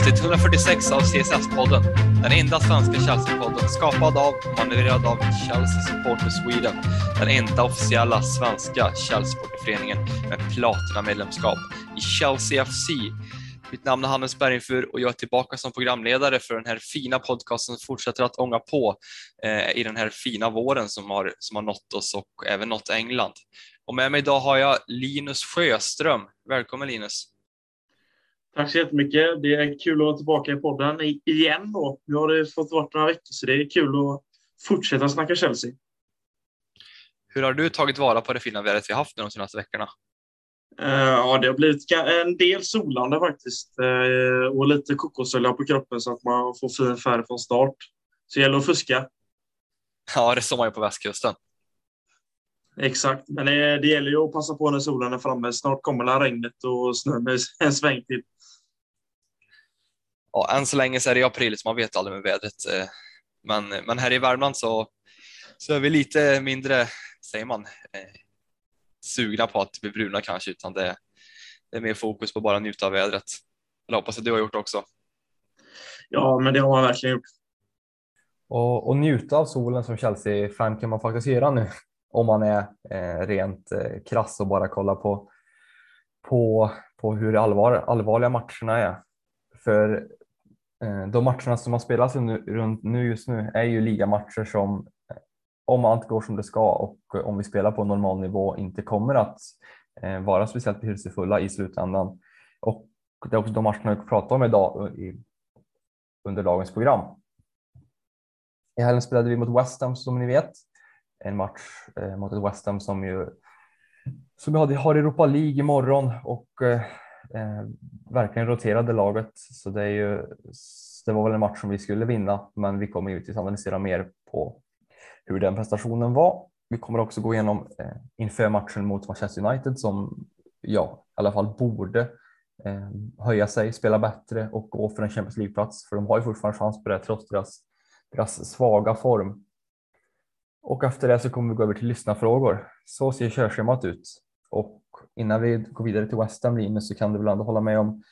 avsnitt 146 av CSS-podden. Den enda svenska Chelsea-podden skapad av och manövrerad av Chelsea Supporter Sweden. Den enda officiella svenska Chelsea-supporterföreningen med platina-medlemskap i Chelsea FC. Mitt namn är Hannes Bergenfur och jag är tillbaka som programledare för den här fina podcasten som fortsätter att ånga på eh, i den här fina våren som har, som har nått oss och även nått England. Och med mig idag har jag Linus Sjöström. Välkommen Linus! Tack så jättemycket. Det är kul att vara tillbaka i podden igen. Då. Nu har det fått vara några veckor, så det är kul att fortsätta snacka Chelsea. Hur har du tagit vara på det fina vädret vi haft de senaste veckorna? Uh, ja, det har blivit en del solande faktiskt uh, och lite kokosolja på kroppen så att man får fin färg från start. Så det gäller att fuska. Ja, det såg man ju på västkusten. Exakt, men det, det gäller ju att passa på när solen är framme. Snart kommer regnet och snön en sväng till. Ja, än så länge så är det april så man vet aldrig med vädret. Eh, men, men här i Värmland så, så är vi lite mindre, säger man, eh, sugna på att bli bruna kanske, utan det, det är mer fokus på bara njuta av vädret. Jag hoppas att du har gjort också. Ja, men det har man verkligen gjort. Och, och njuta av solen som Chelsea-fan kan man faktiskt göra nu om man är eh, rent eh, krass och bara kollar på, på, på hur allvar, allvarliga matcherna är. För Eh, de matcherna som har spelats nu, runt nu just nu är ju ligamatcher som eh, om allt går som det ska och eh, om vi spelar på normal nivå inte kommer att vara speciellt betydelsefulla i slutändan. Och det är också de matcherna vi pratar om idag i, under dagens program. I helgen spelade vi mot West Ham som ni vet en match eh, mot ett West Ham som ju som vi har Europa League imorgon och eh, verkligen roterade laget. Så det, är ju, det var väl en match som vi skulle vinna, men vi kommer givetvis analysera mer på hur den prestationen var. Vi kommer också gå igenom eh, inför matchen mot Manchester United som ja, i alla fall borde eh, höja sig, spela bättre och gå för en Champions League-plats. För de har ju fortfarande chans på det trots deras, deras svaga form. Och efter det så kommer vi gå över till lyssnarfrågor. Så ser körschemat ut. Och innan vi går vidare till West Ham Linus så kan du väl ändå hålla med om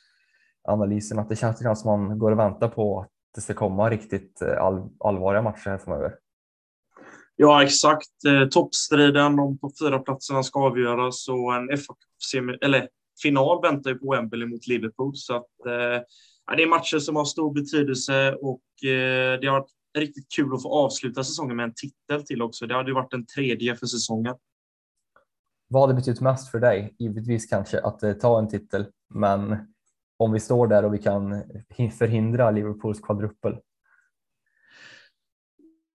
analysen att det känns lite som man går och väntar på att det ska komma riktigt eh, all, allvarliga matcher här framöver. Ja, exakt. Eh, toppstriden om topp fyra platserna ska avgöras och en FA eller final väntar ju på Wembley mot Liverpool. Så att, eh, det är matcher som har stor betydelse och eh, det har varit riktigt kul att få avsluta säsongen med en titel till också. Det hade ju varit den tredje för säsongen. Vad det betytt mest för dig? Givetvis kanske att eh, ta en titel, men om vi står där och vi kan förhindra Liverpools kvadrupel?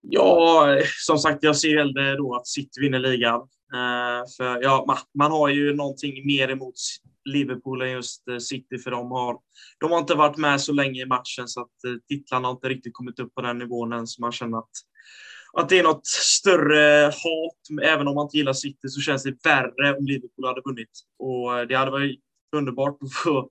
Ja, som sagt, jag ser hellre då att City vinner ligan. Eh, för ja, man, har ju någonting mer emot Liverpool än just eh, City, för de har, de har inte varit med så länge i matchen så att titlarna har inte riktigt kommit upp på den nivån än, så man känner att, att det är något större hat. Även om man inte gillar City så känns det värre om Liverpool hade vunnit. Och eh, det hade varit underbart att få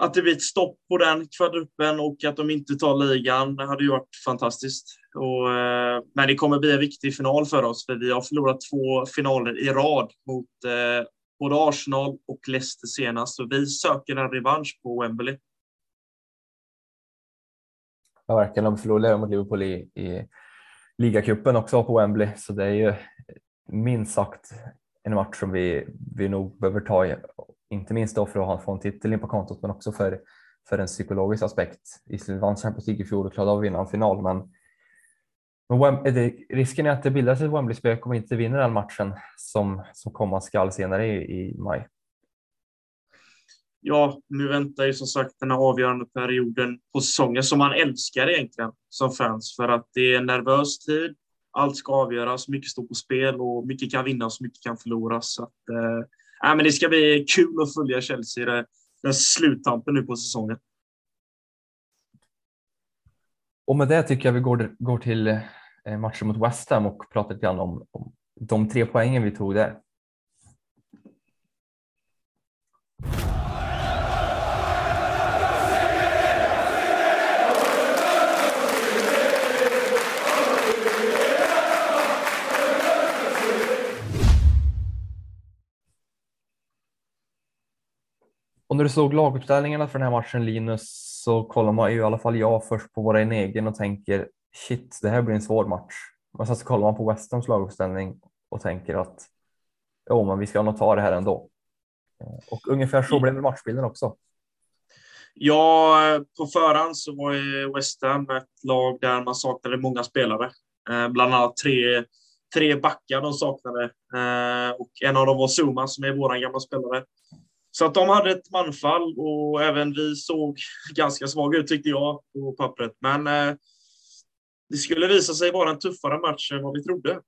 att det blir ett stopp på den kvadruppen och att de inte tar ligan det hade ju varit fantastiskt. Och, eh, men det kommer bli en viktig final för oss, för vi har förlorat två finaler i rad mot eh, både Arsenal och Leicester senast. Så vi söker en revansch på Wembley. Ja, verkligen. De förlorade mot Liverpool i, i ligacupen också på Wembley, så det är ju minst sagt en match som vi, vi nog behöver ta inte minst då för att få en titel in på kontot, men också för, för en psykologisk aspekt. Island vann Champions League i fjol och klarade av att vinna en final, men, men eh, det, risken är att det bildas ett Wembley-spök om vi inte vinner den matchen som, som komma skall senare i, i maj. Ja, nu väntar ju som sagt den här avgörande perioden på säsongen som man älskar egentligen som fans för att det är en nervös tid. Allt ska avgöras, mycket står på spel och mycket kan vinnas, mycket kan förloras. Så att, eh, äh, men det ska bli kul att följa Chelsea i den sluttampen nu på säsongen. Och med det tycker jag vi går, går till eh, matchen mot West Ham och pratar lite grann om, om de tre poängen vi tog där. När du såg laguppställningarna för den här matchen Linus så kollar man ju i alla fall jag först på vår egen och tänker shit, det här blir en svår match. Men sen så kollar man på West Hams laguppställning och tänker att jo, men vi ska nog ta det här ändå. Och ungefär så blev matchbilden också. Ja, på förhand så var ju West Ham ett lag där man saknade många spelare. Eh, bland annat tre, tre backar de saknade. Eh, och en av dem var Zuma som är vår gamla spelare. Så att de hade ett manfall och även vi såg ganska svaga ut tyckte jag på pappret. Men eh, det skulle visa sig vara en tuffare match än vad vi trodde.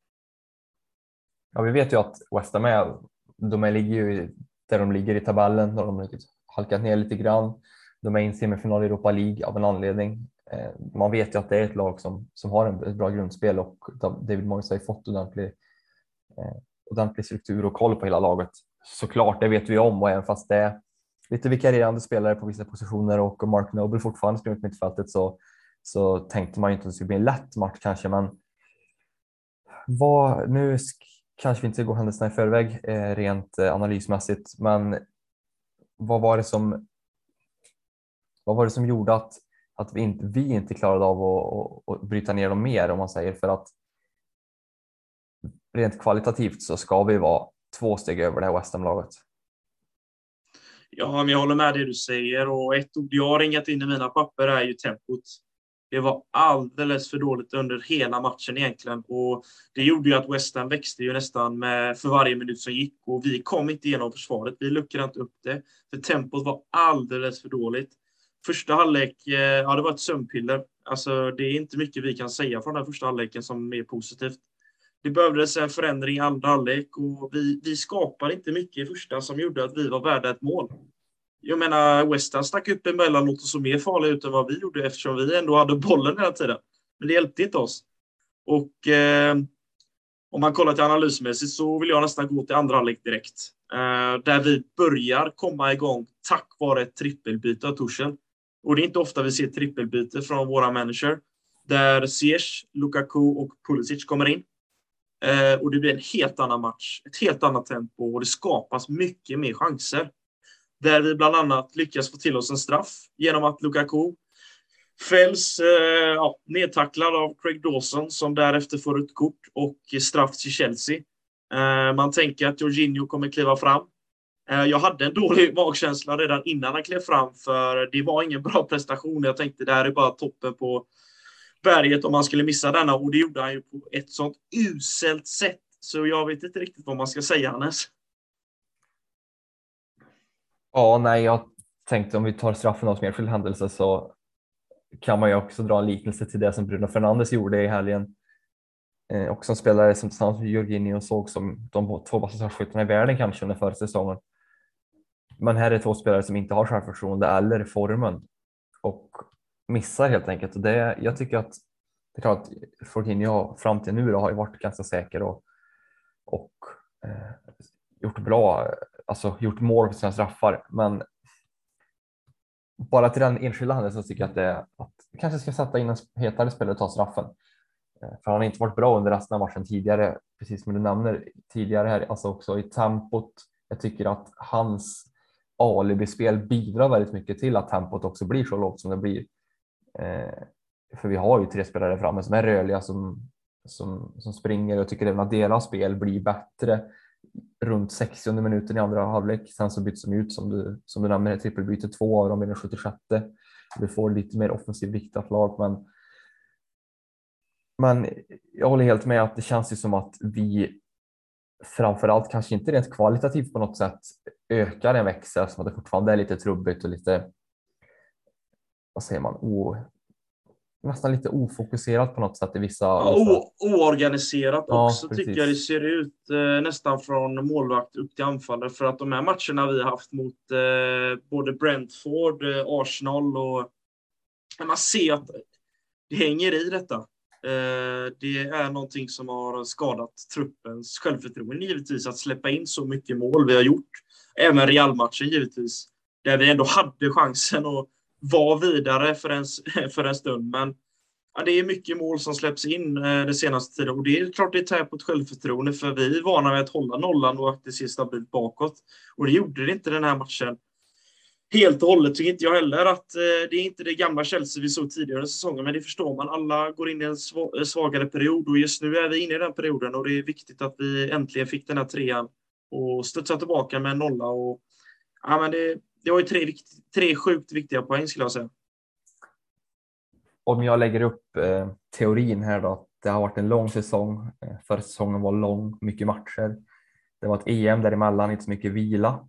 Ja, vi vet ju att West Ham är, de är, ligger ju där de ligger i tabellen. De har halkat ner lite grann. De är i en semifinal i Europa League av en anledning. Eh, man vet ju att det är ett lag som, som har en, ett bra grundspel och David Moyes har ju fått ordentlig, eh, ordentlig struktur och koll på hela laget. Såklart, det vet vi om. Och även fast det är lite vikarierande spelare på vissa positioner och Mark Noble fortfarande springer ut mittfältet så, så tänkte man ju inte att det skulle bli en lätt match kanske, men vad, nu kanske vi inte ska gå händelserna i förväg eh, rent eh, analysmässigt, men vad var det som vad var det som gjorde att, att vi, inte, vi inte klarade av att, att, att bryta ner dem mer om man säger? För att rent kvalitativt så ska vi vara två steg över det här West Ham-laget. Ja, men jag håller med det du säger och ett ord jag har ringat in i mina papper är ju tempot. Det var alldeles för dåligt under hela matchen egentligen och det gjorde ju att West Ham växte ju nästan med, för varje minut som gick och vi kom inte igenom försvaret. Vi luckrade inte upp det för tempot var alldeles för dåligt. Första halvlek, eh, ja det var ett sömnpiller. Alltså det är inte mycket vi kan säga från den första halvleken som är positivt. Det behövdes en förändring i andra halvlek och vi, vi skapade inte mycket i första som gjorde att vi var värda ett mål. Jag menar, West Ham stack upp emellanåt och såg mer farliga ut än vad vi gjorde eftersom vi ändå hade bollen hela tiden. Men det hjälpte inte oss. Och eh, om man kollar till analysmässigt så vill jag nästan gå till andra halvlek direkt. Eh, där vi börjar komma igång tack vare ett trippelbyte av Torsen. Och det är inte ofta vi ser trippelbyte från våra manager. Där Ziyech, Lukaku och Pulisic kommer in. Eh, och det blir en helt annan match, ett helt annat tempo och det skapas mycket mer chanser. Där vi bland annat lyckas få till oss en straff genom att Lukaku fälls eh, ja, nedtacklad av Craig Dawson som därefter får ett kort och straff till Chelsea. Eh, man tänker att Jorginho kommer kliva fram. Eh, jag hade en dålig magkänsla redan innan han klev fram, för det var ingen bra prestation. Jag tänkte det här är bara toppen på berget om han skulle missa denna och det gjorde han ju på ett sånt uselt sätt. Så jag vet inte riktigt vad man ska säga Hannes. Ja, nej, jag tänkte om vi tar straffen av som enskild händelse så kan man ju också dra en liknelse till det som Bruno Fernandes gjorde i helgen. Eh, också en spelare som tillsammans med Jorginho såg som de två bästa straffskyttarna i världen kanske under förra säsongen. Men här är två spelare som inte har självförtroende eller formen och missar helt enkelt. Och det, jag tycker att det är klart att Fortinho fram till nu då, har ju varit ganska säker och, och eh, gjort bra, alltså gjort mål på sina straffar. Men bara till den enskilda handen så tycker jag att det att kanske ska sätta in en hetare spelare och ta straffen. Eh, för han har inte varit bra under resten av matchen tidigare, precis som du nämner tidigare här, alltså också i tempot. Jag tycker att hans alibispel bidrar väldigt mycket till att tempot också blir så lågt som det blir. Eh, för vi har ju tre spelare framme som är rörliga som, som, som springer och tycker även att deras spel blir bättre runt 60 minuten i andra halvlek. Sen så byts de ut som du, som du nämner, trippelbyte två av dem i den 76. Vi får lite mer offensivt viktat lag, men men jag håller helt med att det känns ju som att vi framförallt kanske inte rent kvalitativt på något sätt ökar en växel som att det fortfarande är lite trubbigt och lite vad säger man, o, nästan lite ofokuserat på något sätt i vissa... Ja, oorganiserat ja, också precis. tycker jag det ser ut eh, nästan från målvakt upp till anfallare för att de här matcherna vi har haft mot eh, både Brentford, eh, Arsenal och man ser att det hänger i detta. Eh, det är någonting som har skadat truppens självförtroende givetvis, att släppa in så mycket mål vi har gjort. Även Real-matchen givetvis, där vi ändå hade chansen att vara vidare för en, för en stund. Men ja, det är mycket mål som släpps in eh, det senaste tiden och det är klart det tär på ett självförtroende för vi är vana vid att hålla nollan och att det ser stabilt bakåt. Och det gjorde det inte den här matchen. helt och hållet tycker inte jag heller att eh, det är inte det gamla Chelsea vi såg tidigare i säsongen, men det förstår man. Alla går in i en eh, svagare period och just nu är vi inne i den perioden och det är viktigt att vi äntligen fick den här trean och studsade tillbaka med en nolla. Och, ja, men det, det var ju tre, tre sjukt viktiga poäng skulle jag säga. Om jag lägger upp eh, teorin här då, det har varit en lång säsong. Eh, Förra säsongen var lång, mycket matcher. Det var ett EM däremellan, inte så mycket vila.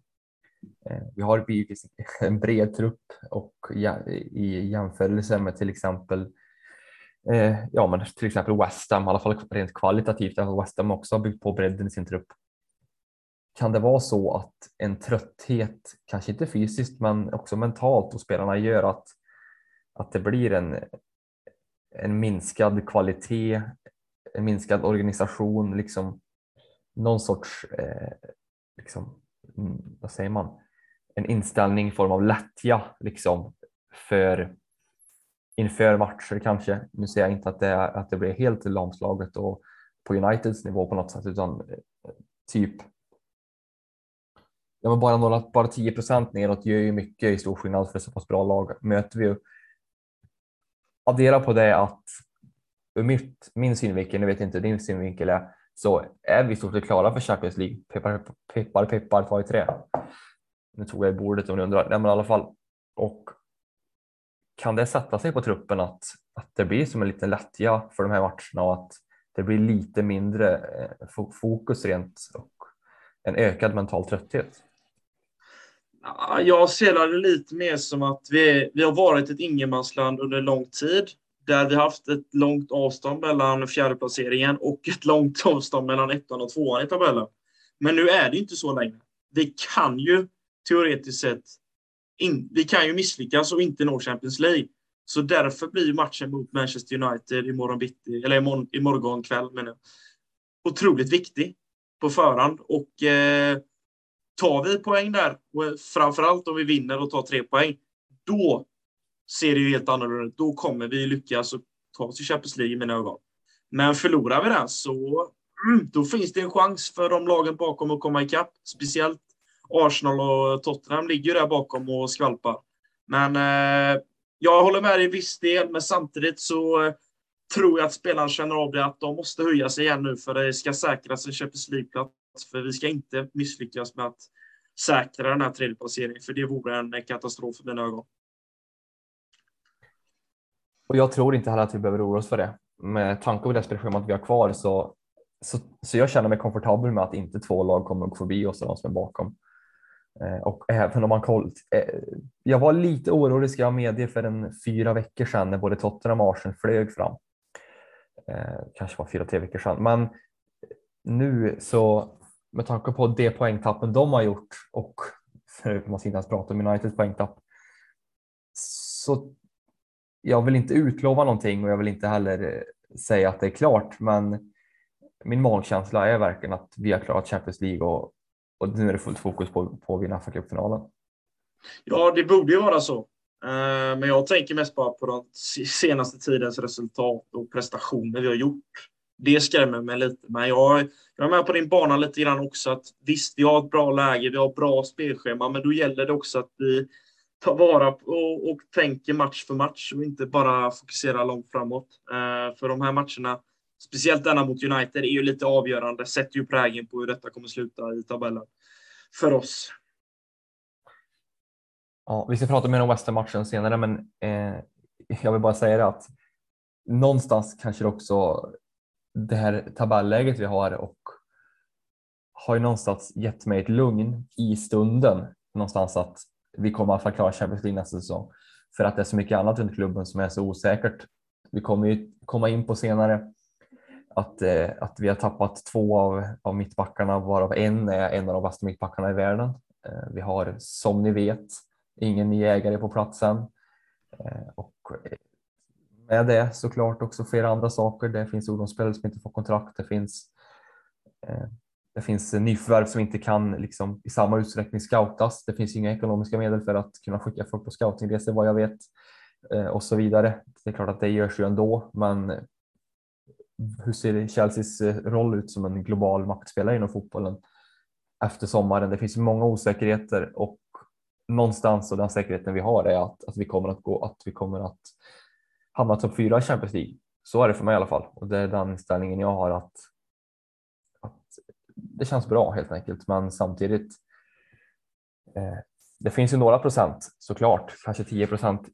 Eh, vi har givetvis en bred trupp och i jämförelse med till exempel eh, ja, men till exempel West Ham, i alla fall rent kvalitativt, West Ham också har byggt på bredden i sin trupp. Kan det vara så att en trötthet, kanske inte fysiskt men också mentalt hos spelarna gör att, att det blir en, en minskad kvalitet, en minskad organisation, liksom någon sorts eh, liksom, mm, vad säger man, en inställning i form av lättja liksom för inför matcher kanske. Nu säger jag inte att det, att det blir helt lamslaget och på Uniteds nivå på något sätt utan eh, typ ja, men bara, några, bara 10 procent neråt gör ju mycket i stor skillnad för så pass bra lag. Möter vi addera på det att ur mitt, min synvinkel, nu vet jag inte hur din synvinkel är, så är vi stort sett klara för Champions League. Peppar, peppar, peppar, ta i trä. Nu tog jag i bordet om ni undrar. Nej, men i alla fall. Och kan det sätta sig på truppen att, att det blir som en liten lättja för de här matcherna och att det blir lite mindre eh, fokus rent och en ökad mental trötthet? Jag ser det lite mer som att vi, vi har varit ett ingenmansland under lång tid där vi haft ett långt avstånd mellan fjärdeplaceringen och ett långt avstånd mellan ettan och tvåan i tabellen. Men nu är det inte så längre. Vi kan ju teoretiskt sett in, vi kan ju misslyckas och inte nå Champions League. Så därför blir matchen mot Manchester United imorgon bitti, eller imorgon, imorgon kväll menar jag, otroligt viktig på förhand. Och eh, tar vi poäng där, och framförallt om vi vinner och tar tre poäng, då ser det ju helt annorlunda ut. Då kommer vi lyckas och ta oss till Champions League i mina ögon. Men förlorar vi den så mm, då finns det en chans för de lagen bakom att komma ikapp. Speciellt Arsenal och Tottenham ligger där bakom och skvalpar. Men eh, jag håller med dig i viss del, men samtidigt så eh, tror jag att spelarna känner av det att de måste höja sig igen nu för det ska säkras en Champions League-plats. För vi ska inte misslyckas med att säkra den här tredje placeringen, för det vore en katastrof för mina ögon. Och jag tror inte heller att vi behöver oroa oss för det. Med tanke på det att vi har kvar så, så, så jag känner mig komfortabel med att inte två lag kommer att gå förbi oss och de som är bakom. Eh, och även om man kollat. Eh, jag var lite orolig ska jag medge för en fyra veckor sedan när både Tottenham och Arsenal flög fram. Eh, kanske var fyra, tre veckor sedan, men nu så med tanke på det poängtappen de har gjort och för man ska inte ens prata om Uniteds poängtapp så jag vill inte utlova någonting och jag vill inte heller eh, säga att det är klart, men min magkänsla är verkligen att vi har klarat Champions League och, och nu är det fullt fokus på, på att vinna FA-cupfinalen. Ja, det borde ju vara så. Eh, men jag tänker mest bara på den senaste tidens resultat och prestationer vi har gjort. Det skrämmer mig lite. Men jag, jag är med på din bana lite grann också. att Visst, vi har ett bra läge, vi har bra spelschema, men då gäller det också att vi tar vara på och, och tänker match för match och inte bara fokusera långt framåt. Eh, för de här matcherna, speciellt denna mot United, är ju lite avgörande. Sätter ju prägen på hur detta kommer sluta i tabellen för oss. Ja, vi ska prata mer om West matchen senare, men eh, jag vill bara säga det att någonstans kanske också det här tabelläget vi har och har ju någonstans gett mig ett lugn i stunden någonstans att vi kommer i alla fall klara Champions League nästa säsong. För att det är så mycket annat runt klubben som är så osäkert. Vi kommer ju komma in på senare att, eh, att vi har tappat två av, av mittbackarna varav en är en av de bästa mittbackarna i världen. Eh, vi har som ni vet ingen ny ägare på platsen eh, och med det såklart också flera andra saker. Det finns ungdomsspelare som inte får kontrakt. Det finns eh, det finns nyförvärv som inte kan liksom, i samma utsträckning scoutas. Det finns inga ekonomiska medel för att kunna skicka folk på scoutingresor vad jag vet eh, och så vidare. Det är klart att det görs ju ändå, men hur ser Chelseas eh, roll ut som en global maktspelare inom fotbollen efter sommaren? Det finns många osäkerheter och någonstans och den säkerheten vi har är att, att vi kommer att gå, att vi kommer att hamna topp fyra i Champions League. Så är det för mig i alla fall och det är den inställningen jag har att, att det känns bra helt enkelt. Men samtidigt. Eh, det finns ju några procent såklart, kanske 10 procent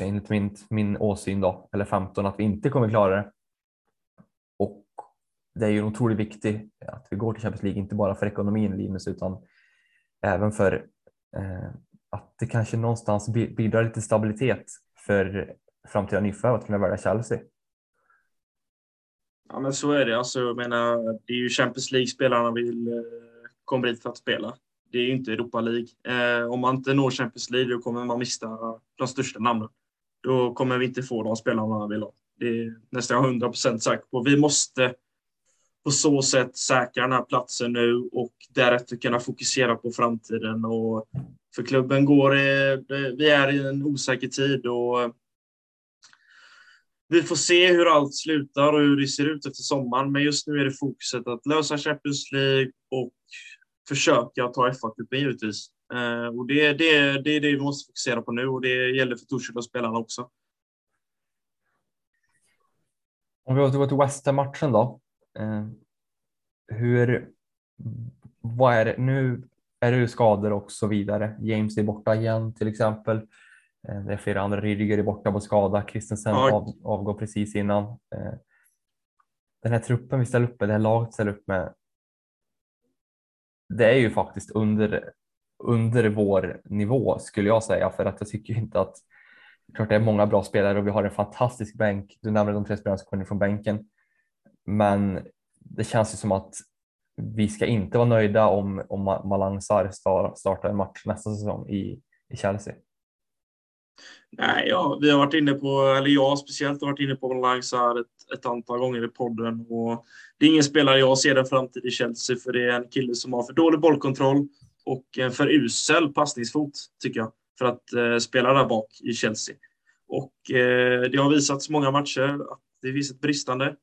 enligt min, min åsyn då, eller 15 att vi inte kommer klara det. Och det är ju otroligt viktigt att vi går till Champions League, inte bara för ekonomin Linus, utan även för eh, att det kanske någonstans bidrar lite stabilitet för framtida nyförvärv att kunna välja Chelsea. Ja, men så är det. Alltså, jag menar, det är ju Champions League-spelarna vill eh, kommer komma hit för att spela. Det är ju inte Europa League. Eh, om man inte når Champions League då kommer man mista de största namnen. Då kommer vi inte få de spelarna man vill ha. Det är nästan 100 procent säker på. Vi måste på så sätt säkra den här platsen nu och därefter kunna fokusera på framtiden. Och för klubben går eh, vi är i en osäker tid och vi får se hur allt slutar och hur det ser ut efter sommaren. Men just nu är det fokuset att lösa Champions League och försöka ta FA-cupen givetvis. Eh, och det, det, det är det vi måste fokusera på nu och det gäller för Torshäll och spelarna också. Om vi återgår till West Ham-matchen då. Eh, hur, vad är det nu? Är det skador och så vidare? James är borta igen till exempel. Eh, det är flera andra. Rydiger är borta på skada. Christensen av, avgår precis innan. Eh, den här truppen vi ställer upp med, det här laget vi ställer upp med. Det är ju faktiskt under, under vår nivå skulle jag säga för att jag tycker inte att klart det är många bra spelare och vi har en fantastisk bänk. Du nämnde de tre spelarna som kommer från bänken. Men det känns ju som att vi ska inte vara nöjda om, om Malang Sarr startar en match nästa säsong i, i Chelsea. Nej, ja, vi har varit inne på, eller jag speciellt har varit inne på Malang ett, ett antal gånger i podden. Och det är ingen spelare jag ser en framtid i Chelsea, för det är en kille som har för dålig bollkontroll och en för usel passningsfot, tycker jag, för att eh, spela där bak i Chelsea. Och eh, det har visats många matcher att det finns ett bristande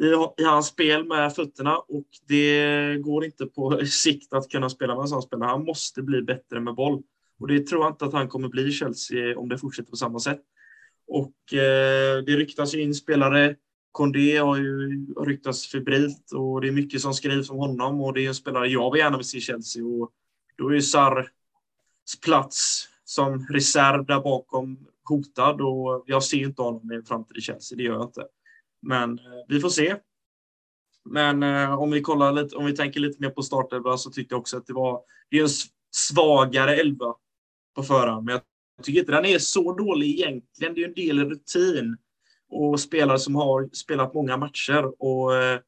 i, i hans spel med fötterna och det går inte på sikt att kunna spela med en sån spelare. Han måste bli bättre med boll och det tror jag inte att han kommer bli i Chelsea om det fortsätter på samma sätt. Och eh, det ryktas ju in spelare. Kondé har ju ryktats febrilt och det är mycket som skrivs om honom och det är en spelare jag vill gärna vill se i Chelsea och då är ju Sarrs plats som reserv där bakom hotad och jag ser inte honom i en framtid i Chelsea, det gör jag inte. Men eh, vi får se. Men eh, om vi kollar lite, om vi tänker lite mer på startelva så tyckte jag också att det var det är en svagare elva på förhand. Men jag tycker inte den är så dålig egentligen. Det är en del rutin och spelare som har spelat många matcher. Och eh,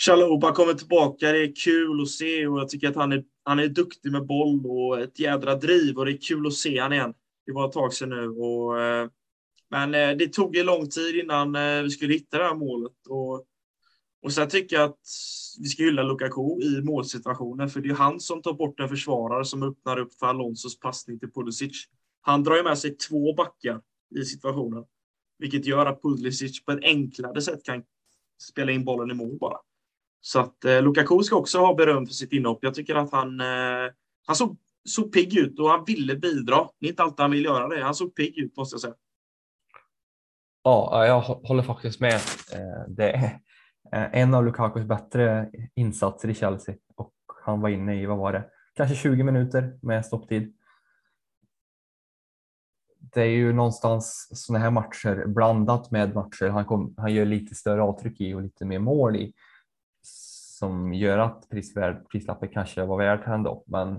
Chaloba kommer tillbaka. Det är kul att se och jag tycker att han är, han är duktig med boll och ett jädra driv och det är kul att se han igen. Det var ett tag sedan nu och eh, men eh, det tog ju lång tid innan eh, vi skulle hitta det här målet. Och, och sen tycker jag att vi ska hylla Lukaku i målsituationen, för det är han som tar bort en försvarare som öppnar upp för Alonsos passning till Pulisic. Han drar ju med sig två backar i situationen, vilket gör att Pulisic på ett enklare sätt kan spela in bollen i mål bara. Så att eh, Lukaku ska också ha beröm för sitt inhopp. Jag tycker att han, eh, han såg, såg pigg ut och han ville bidra. Det är inte alltid han vill göra det. Han såg pigg ut måste jag säga. Ja, jag håller faktiskt med. Eh, det Eh, en av Lukakos bättre insatser i Chelsea och han var inne i, vad var det, kanske 20 minuter med stopptid. Det är ju någonstans sådana här matcher blandat med matcher han, kom, han gör lite större avtryck i och lite mer mål i som gör att prisvärd, prislappen kanske var värd ändå. Men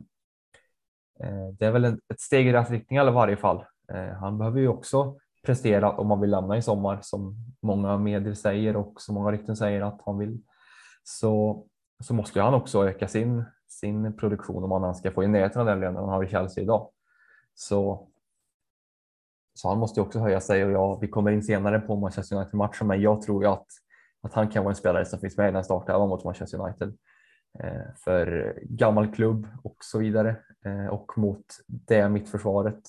eh, det är väl ett steg i rätt riktning i varje fall. Eh, han behöver ju också prestera om man vill lämna i sommar som många medier säger och som många rykten säger att han vill så, så måste han också öka sin, sin produktion om han ska få i närheten av den lönen han har i Chelsea idag. Så, så han måste också höja sig och ja, vi kommer in senare på Manchester United-matchen men jag tror ju att, att han kan vara en spelare som finns med i den startelvan mot Manchester United. Eh, för gammal klubb och så vidare eh, och mot det mittförsvaret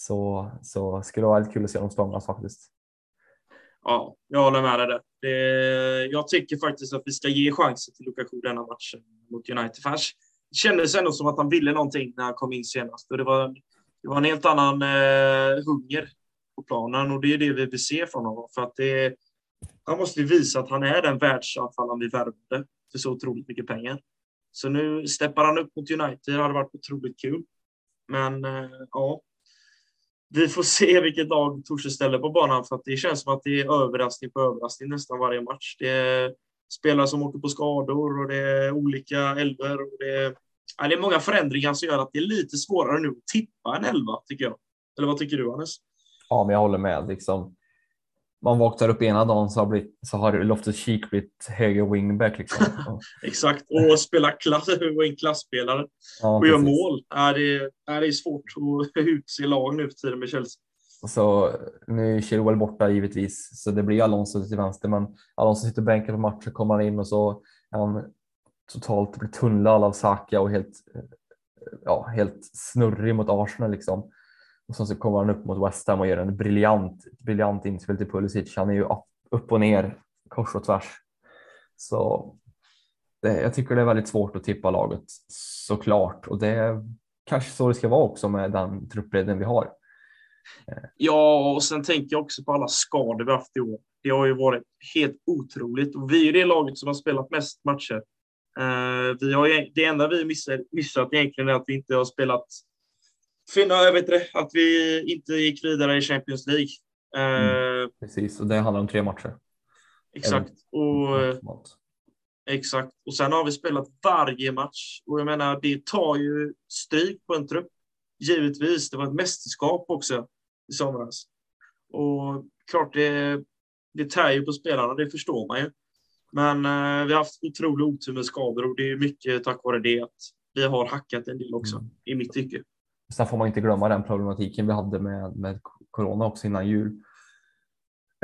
så, så skulle det vara väldigt kul att se dem stångas faktiskt. Ja, jag håller med dig där. Det, jag tycker faktiskt att vi ska ge chansen till Lukaku denna matchen mot United. För det kändes ändå som att han ville någonting när han kom in senast. Och det, var, det var en helt annan eh, hunger på planen och det är det vi vill se från honom. För att det, han måste visa att han är den världsanfallaren vi värvade för så otroligt mycket pengar. Så nu steppar han upp mot United. Det hade varit otroligt kul. Men eh, ja, vi får se vilket lag Torse ställer på banan för att det känns som att det är överraskning på överraskning nästan varje match. Det är spelare som åker på skador och det är olika elver och det är, ja, det är många förändringar som gör att det är lite svårare nu att tippa en elva tycker jag. Eller vad tycker du Hannes? Ja, men jag håller med. Liksom, man vaknar upp ena dagen så har, blivit, så har Loftus Cheek blivit höger wingback. Liksom. Exakt, och spela klass, en klasspelare ja, och göra mål. Är det, är det svårt att utse lag nu för tiden med Chelsea. Så nu är Chilwell borta givetvis, så det blir Alonso till vänster, men Alonso sitter bänken på matchen, kommer han in och så är han totalt blir tunnlad av Saka och helt, ja, helt snurrig mot Arsenal liksom. Och sen så kommer han upp mot West Ham och gör en briljant, briljant inspel till Pulisic. Han är ju upp och ner, kors och tvärs. Så det, jag tycker det är väldigt svårt att tippa laget såklart och det är kanske så det ska vara också med den truppbredden vi har. Ja, och sen tänker jag också på alla skador vi haft i år. Det har ju varit helt otroligt och vi är det laget som har spelat mest matcher. Uh, vi har, det enda vi missat, missat egentligen är att vi inte har spelat finna, jag vet det, att vi inte gick vidare i Champions League. Mm, eh, precis, och det handlar om tre matcher. Exakt. Och, exakt. Och sen har vi spelat varje match. Och jag menar, det tar ju stryk på en trupp. Givetvis. Det var ett mästerskap också i somras. Och klart, det, det tär ju på spelarna, det förstår man ju. Men eh, vi har haft otrolig otur med skador och det är mycket tack vare det att vi har hackat en del också, mm. i mitt tycke. Sen får man inte glömma den problematiken vi hade med, med corona också innan jul.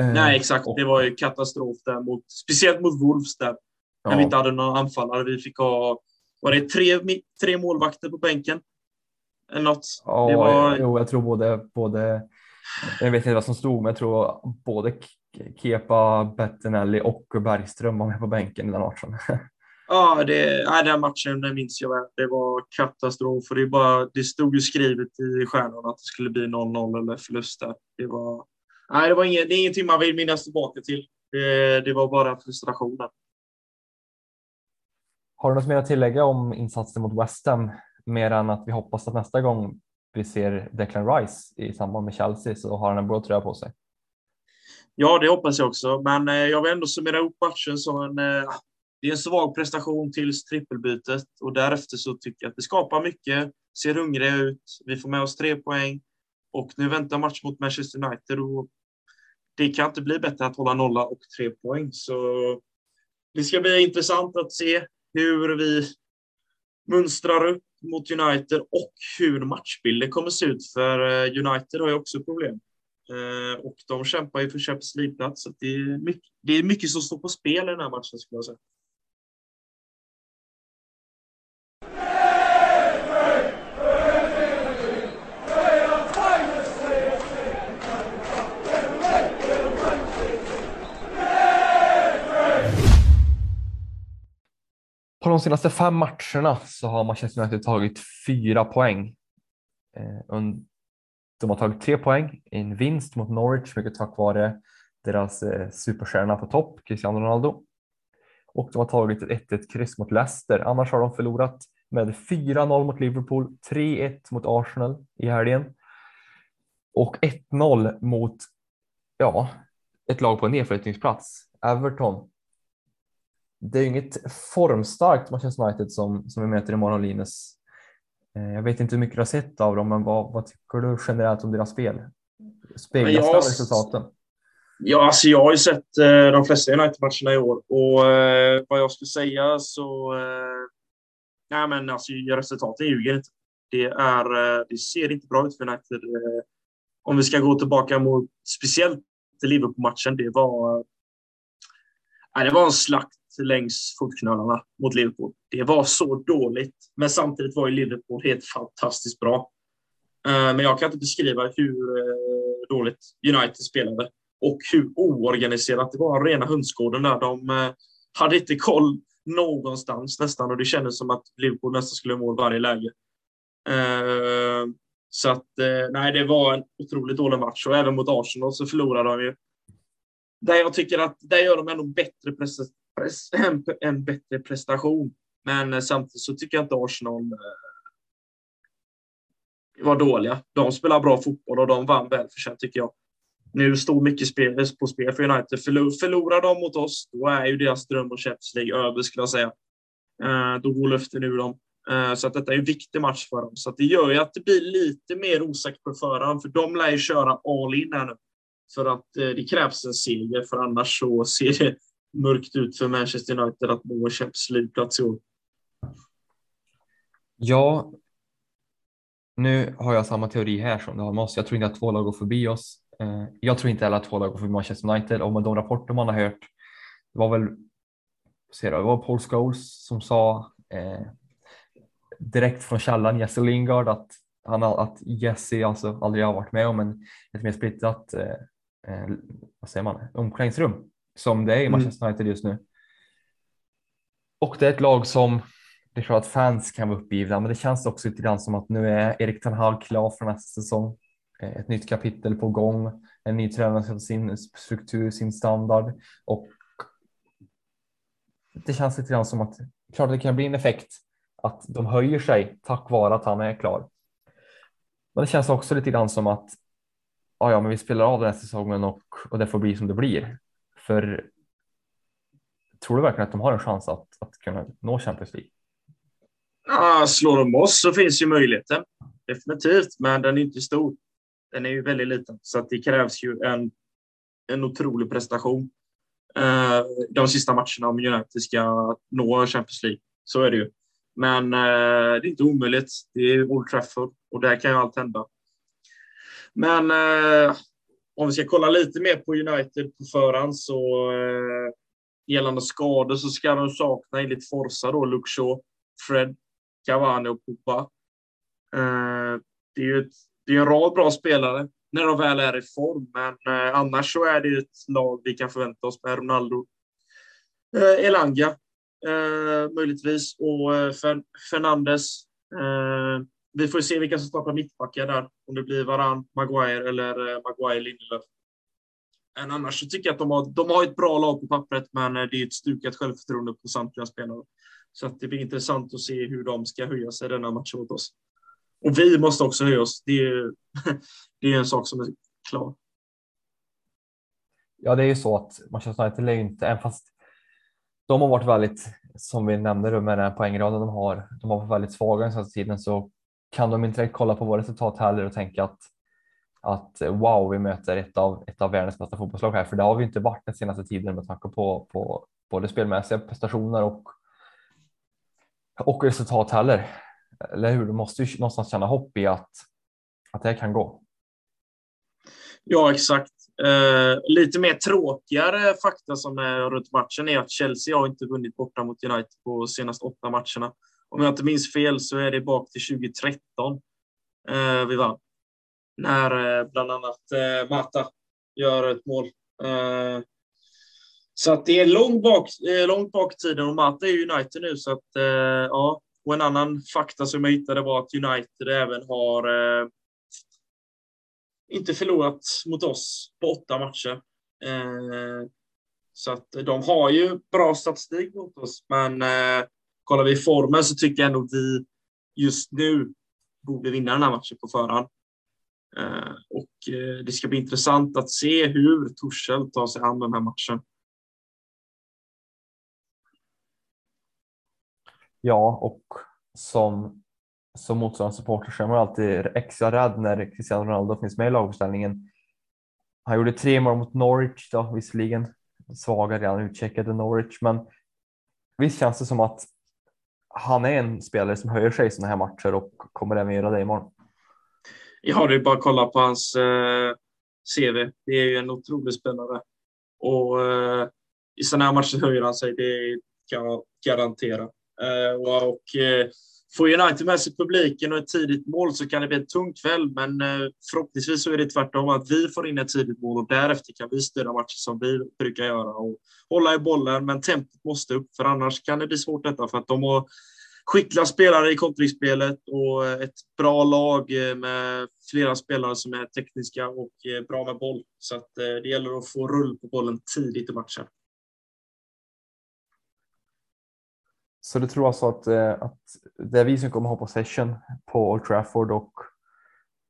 Eh, Nej, exakt. Och, det var ju katastrof där, mot, speciellt mot Wolves där. Ja. När vi inte hade några anfallare. Vi fick ha, var det tre, tre målvakter på bänken? Eller något. Ja, det var... jo, jag tror både, både, jag vet inte vad som stod, men jag tror både Kepa, Bettinelli och Bergström var med på bänken i den matchen. Ja, det, nej, den matchen den minns jag väl. Det var katastrof. Och det, bara, det stod ju skrivet i stjärnorna att det skulle bli 0-0 eller förlust där. Det, var, nej, det, var inget, det är ingenting man vill minnas tillbaka till. Det, det var bara frustrationen. Har du något mer att tillägga om insatsen mot West Ham? Mer än att vi hoppas att nästa gång vi ser Declan Rice i samband med Chelsea så har han en blå tröja på sig. Ja, det hoppas jag också. Men eh, jag vill ändå summera upp matchen som en eh, det är en svag prestation tills trippelbytet och därefter så tycker jag att vi skapar mycket, ser hungriga ut, vi får med oss tre poäng och nu väntar match mot Manchester United och det kan inte bli bättre att hålla nolla och tre poäng. Så det ska bli intressant att se hur vi mönstrar upp mot United och hur matchbilden kommer se ut. För eh, United har ju också problem. Eh, och de kämpar ju för Champions League-plats. Så det är, mycket, det är mycket som står på spel i den här matchen, skulle jag säga. De senaste fem matcherna så har Manchester United tagit fyra poäng. Eh, de har tagit tre poäng i en vinst mot Norwich, mycket tack vare deras eh, superstjärna på topp, Cristiano Ronaldo. Och de har tagit ett 1-1 kryss mot Leicester. Annars har de förlorat med 4-0 mot Liverpool, 3-1 mot Arsenal i helgen och 1-0 mot ja, ett lag på en nedflyttningsplats, Everton det är inget formstarkt Manchester United som, som vi möter imorgon Linus. Eh, jag vet inte hur mycket du har sett av dem, men vad, vad tycker du generellt om deras spel? Speglas jag, resultaten? Ja, alltså jag har ju sett eh, de flesta United-matcherna i år och eh, vad jag skulle säga så... Eh, nej, men alltså resultaten ljuger inte. Det, är, eh, det ser inte bra ut för United. Eh, om vi ska gå tillbaka mot speciellt Liverpool-matchen, det var... Nej, det var en slakt längs fotknölarna mot Liverpool. Det var så dåligt, men samtidigt var ju Liverpool helt fantastiskt bra. Eh, men jag kan inte beskriva hur eh, dåligt United spelade och hur oorganiserat det var. Rena hönsgården där. De eh, hade inte koll någonstans nästan och det kändes som att Liverpool nästan skulle ha mål varje läge. Så att nej, det var en otroligt dålig match och även mot Arsenal så förlorade de ju. Där jag tycker att där gör de ändå bättre press, en, en bättre prestation. Men eh, samtidigt så tycker jag inte Arsenal eh, var dåliga. De spelar bra fotboll och de vann välförtjänt tycker jag. Nu står mycket spel, på spel för United. Förlorar de mot oss, då är ju deras dröm om Champions League över skulle jag säga. Eh, då går luften ur dem. Eh, så att detta är en viktig match för dem. Så det gör ju att det blir lite mer osäkert på förhand, för de lär ju köra all in här nu. För att eh, det krävs en seger, för annars så ser det mörkt ut för Manchester United att nå Champions League-plats i år. Ja, nu har jag samma teori här som du har med oss. Jag tror inte att två lag går förbi oss. Eh, jag tror inte heller att två lag går förbi Manchester United och med de rapporter man har hört. Det var väl det var Paul Scholes som sa eh, direkt från källan Jesse Lingard att, han, att Jesse alltså aldrig har varit med om en, ett mer splittrat eh, eh, vad säger man, omklädningsrum som det är i mm. Manchester United just nu. Och det är ett lag som det är klart att fans kan vara uppgivna, men det känns också lite grann som att nu är Erik Ten Hag klar för nästa säsong. Eh, ett nytt kapitel på gång, en ny tränare sin struktur, sin standard och det känns lite grann som att klart det kan bli en effekt att de höjer sig tack vare att han är klar. Men det känns också lite grann som att ja, ja, men vi spelar av den här säsongen och, och det får bli som det blir. För tror du verkligen att de har en chans att, att kunna nå Champions League? Ja, slår de oss så finns ju möjligheten. Definitivt, men den är inte stor. Den är ju väldigt liten, så att det krävs ju en, en otrolig prestation eh, de sista matcherna om United ska nå Champions League. Så är det ju. Men eh, det är inte omöjligt. Det är Old Trafford och där kan ju allt hända. Men eh, om vi ska kolla lite mer på United på förhand så eh, gällande skador så ska de sakna enligt Forza då Luke Fred, Cavani och Pogba. Eh, det är ju ett, det är en rad bra spelare när de väl är i form, men eh, annars så är det ett lag vi kan förvänta oss med Ronaldo, eh, Elanga, eh, möjligtvis. Och eh, Fernandes. Eh, vi får se vilka som startar mittbackar där. Om det blir Varan, Maguire eller eh, Maguire Lindelöf. Än annars så tycker jag att de har, de har ett bra lag på pappret, men eh, det är ett stukat självförtroende på samtliga spelare. Så att det blir intressant att se hur de ska höja sig denna match mot oss. Och vi måste också höja oss. Det är, det är en sak som är klar. Ja, det är ju så att Manchester United är inte, även fast de har varit väldigt, som vi nämnde med den poängraden de har, de har varit väldigt svaga den senaste tiden så kan de inte kolla på våra resultat heller och tänka att att wow, vi möter ett av, ett av världens bästa fotbollslag här, för det har vi inte varit den senaste tiden med tanke på, på både spelmässiga prestationer och, och resultat heller. Eller hur? Du måste ju någonstans känna hopp i att, att det kan gå. Ja, exakt. Eh, lite mer tråkigare fakta som är runt matchen är att Chelsea har inte vunnit borta mot United på senaste åtta matcherna. Om jag inte minns fel så är det bak till 2013 eh, vi vann. När eh, bland annat eh, Mata gör ett mål. Eh, så att det är långt bak, eh, långt bak i tiden och Mata är United nu så att eh, ja. Och en annan fakta som jag hittade var att United även har eh, inte förlorat mot oss på åtta matcher. Eh, så att de har ju bra statistik mot oss, men eh, kollar vi formen så tycker jag ändå vi just nu borde vinna den här matchen på förhand. Eh, och eh, det ska bli intressant att se hur Torshäll tar sig an den här matchen. Ja, och som som motsvarande supporter så är man alltid extra rädd när Cristiano Ronaldo finns med i laguppställningen. Han gjorde tre mål mot Norwich då, visserligen svaga redan utcheckade Norwich, men visst känns det som att han är en spelare som höjer sig i sådana här matcher och kommer även göra det imorgon. Ja, det är bara att kolla på hans eh, CV. Det är ju en otrolig spelare och eh, i sådana här matcher höjer han sig. Det kan jag garantera. Eh, och, och eh, Får United med sig publiken och ett tidigt mål så kan det bli en tung kväll, men eh, förhoppningsvis så är det tvärtom att vi får in ett tidigt mål och därefter kan vi styra matchen som vi brukar göra och hålla i bollen. Men tempot måste upp, för annars kan det bli svårt detta för att de har skickliga spelare i kontringsspelet och eh, ett bra lag eh, med flera spelare som är tekniska och bra med boll. Så att det gäller att få rull på bollen tidigt i matchen. Så du tror alltså att, eh, att det är vi som kommer ha possession på Old Trafford och,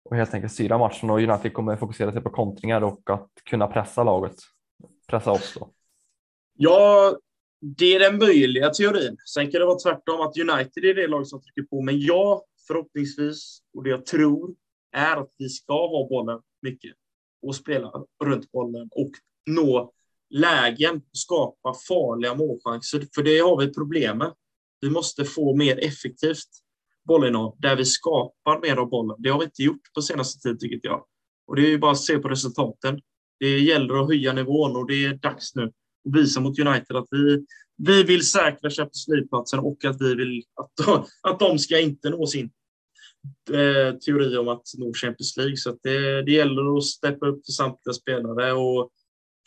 och helt enkelt styra matchen och United kommer fokusera sig på kontringar och att kunna pressa laget, pressa oss då? Ja, det är den möjliga teorin. Sen kan det vara tvärtom, att United är det lag som trycker på. Men jag, förhoppningsvis, och det jag tror, är att vi ska ha bollen mycket och spela runt bollen och nå lägen och skapa farliga målchanser. För det har vi problem med. Vi måste få mer effektivt bollinnehav där vi skapar mer av bollen. Det har vi inte gjort på senaste tid tycker jag. Och det är ju bara att se på resultaten. Det gäller att höja nivån och det är dags nu att visa mot United att vi, vi vill säkra Champions League-platsen och att vi vill att de, att de ska inte nå sin eh, teori om att nå Champions League. Så det, det gäller att steppa upp för samtliga spelare och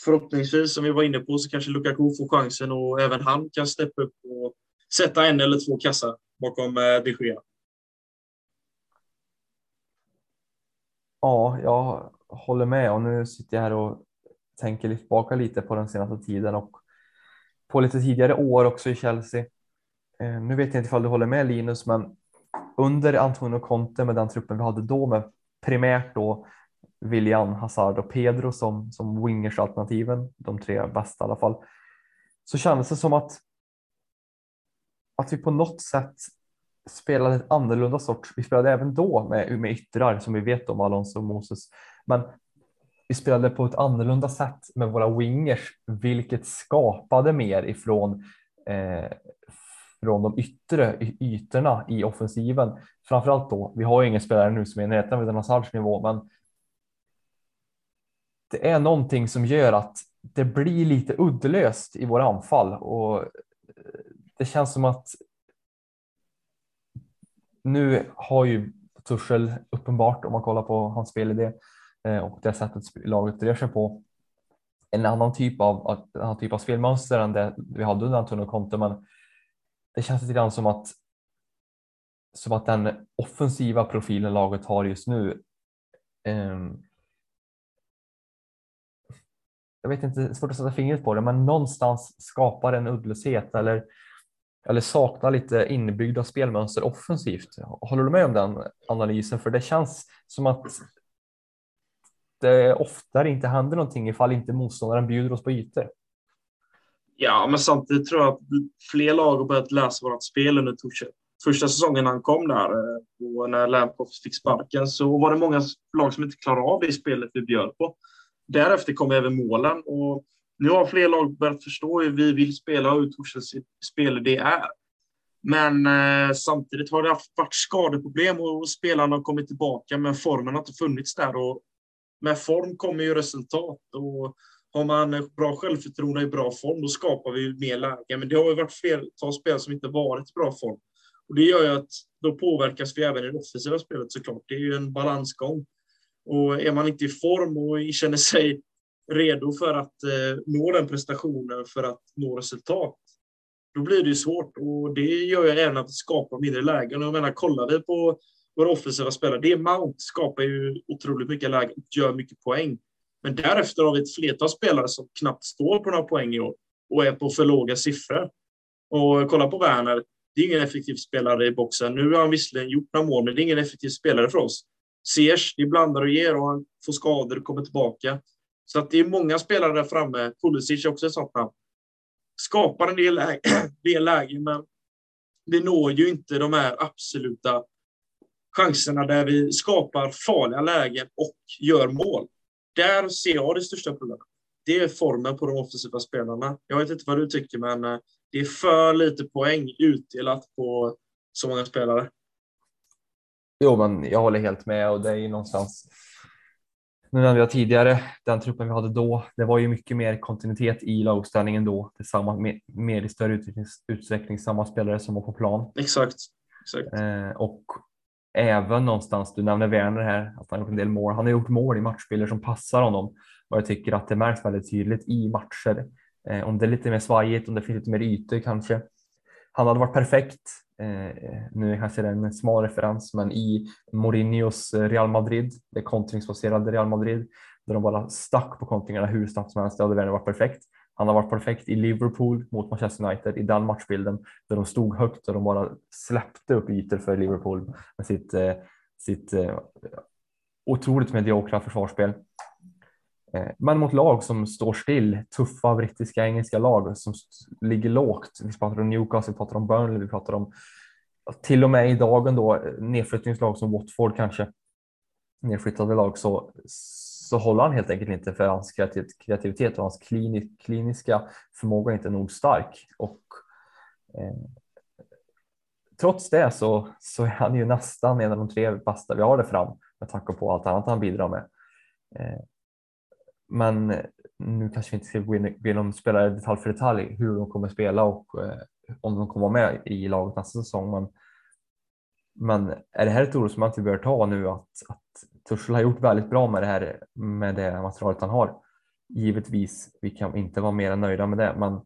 förhoppningsvis, som vi var inne på, så kanske Lukaku får chansen och även han kan steppa upp och sätta en eller två kassar bakom eh, de Gea. Ja, jag håller med och nu sitter jag här och tänker tillbaka lite på den senaste tiden och på lite tidigare år också i Chelsea. Eh, nu vet jag inte ifall du håller med Linus, men under Antonio Conte med den truppen vi hade då med primärt då William, Hazard och Pedro som, som wingers alternativen, de tre bästa i alla fall, så kändes det som att att vi på något sätt spelade ett annorlunda sorts. Vi spelade även då med, med yttrar som vi vet om Alonso och Moses, men vi spelade på ett annorlunda sätt med våra wingers, vilket skapade mer ifrån eh, från de yttre ytorna i offensiven. Framförallt då, vi har ju ingen spelare nu som är i närheten av Hazards nivå, men det är någonting som gör att det blir lite uddlöst i våra anfall och det känns som att nu har ju Tuchel uppenbart om man kollar på hans spelidé eh, och det sättet laget rör sig på en annan typ av, en annan typ av spelmönster än det vi hade under Antonio Conte men det känns lite grann som att som att den offensiva profilen laget har just nu eh, jag vet inte, svårt att sätta fingret på det, men någonstans skapar en uddlöshet eller eller saknar lite inbyggda spelmönster offensivt. Håller du med om den analysen? För det känns som att det oftare inte händer någonting ifall inte motståndaren bjuder oss på ytor. Ja, men samtidigt tror jag att fler lag har börjat läsa vårt spel under Torshäll. Första säsongen han kom där eh, och när Lampov fick sparken så var det många lag som inte klarade av det spelet vi bjöd på. Därefter kom även målen och nu har fler lag börjat förstå hur vi vill spela och hur Torsens spel det är. Men eh, samtidigt har det varit skadeproblem och spelarna har kommit tillbaka, men formen har inte funnits där. Och med form kommer ju resultat. Och har man bra självförtroende i bra form, då skapar vi mer lägen. Men det har ju varit flertal spelare som inte varit i bra form. Och det gör ju att då påverkas vi även i det offensiva spelet såklart. Det är ju en balansgång. Och är man inte i form och känner sig redo för att eh, nå den prestationen för att nå resultat, då blir det ju svårt. Och det gör ju även att det skapar mindre lägen. Och jag menar, kollar vi på våra offensiva spelare, det Mount skapar ju otroligt mycket lägen och gör mycket poäng. Men därefter har vi ett flertal spelare som knappt står på några poäng i år och är på för låga siffror. Och kolla på Werner, det är ingen effektiv spelare i boxen. Nu har han visserligen gjort några mål, men det är ingen effektiv spelare för oss. Sears, det blandar och ger och han får skador och kommer tillbaka. Så att det är många spelare där framme. Pulisic är också ett sånt namn. Skapar en del, läge, del lägen, men vi når ju inte de här absoluta chanserna där vi skapar farliga lägen och gör mål. Där ser jag det största problemet. Det är formen på de offensiva spelarna. Jag vet inte vad du tycker, men eh, det är för lite poäng utdelat på så många spelare. Jo, men jag håller helt med och det är ju någonstans nu nämnde jag tidigare den truppen vi hade då. Det var ju mycket mer kontinuitet i laguppställningen då. Tillsammans med mer i större utsträckning samma spelare som var på plan. Exakt. Exakt. Eh, och även någonstans, du nämner Werner här, att han har gjort en del mål. Han har gjort mål i matchbilder som passar honom och jag tycker att det märks väldigt tydligt i matcher. Eh, om det är lite mer svajigt, om det finns lite mer ytor kanske. Han hade varit perfekt. Eh, nu kanske det är en smal referens, men i Mourinhos eh, Real Madrid, det kontringsbaserade Real Madrid, där de bara stack på kontringarna hur snabbt som helst. Det hade Werner varit perfekt. Han har varit perfekt i Liverpool mot Manchester United i den matchbilden där de stod högt och de bara släppte upp ytor för Liverpool med sitt, eh, sitt eh, otroligt mediokra försvarsspel. Eh, men mot lag som står still, tuffa brittiska engelska lag som ligger lågt. Vi pratar om Newcastle, vi pratar om Burnley, vi pratar om till och med i dagen då eh, nedflyttningslag som Watford kanske nedflyttade lag så så håller han helt enkelt inte för hans kreativitet och hans kliniska förmåga är inte nog stark. Och, eh, trots det så, så är han ju nästan en av de tre bästa vi har där fram med tanke på allt annat han bidrar med. Eh, men eh, nu kanske vi inte ska gå in igenom spelare detalj för detalj hur de kommer spela och eh, om de kommer vara med i laget nästa säsong. Men, men är det här ett orosmoment vi bör ta nu att, att Tuchel har gjort väldigt bra med det här med det materialet han har. Givetvis, vi kan inte vara mer än nöjda med det, men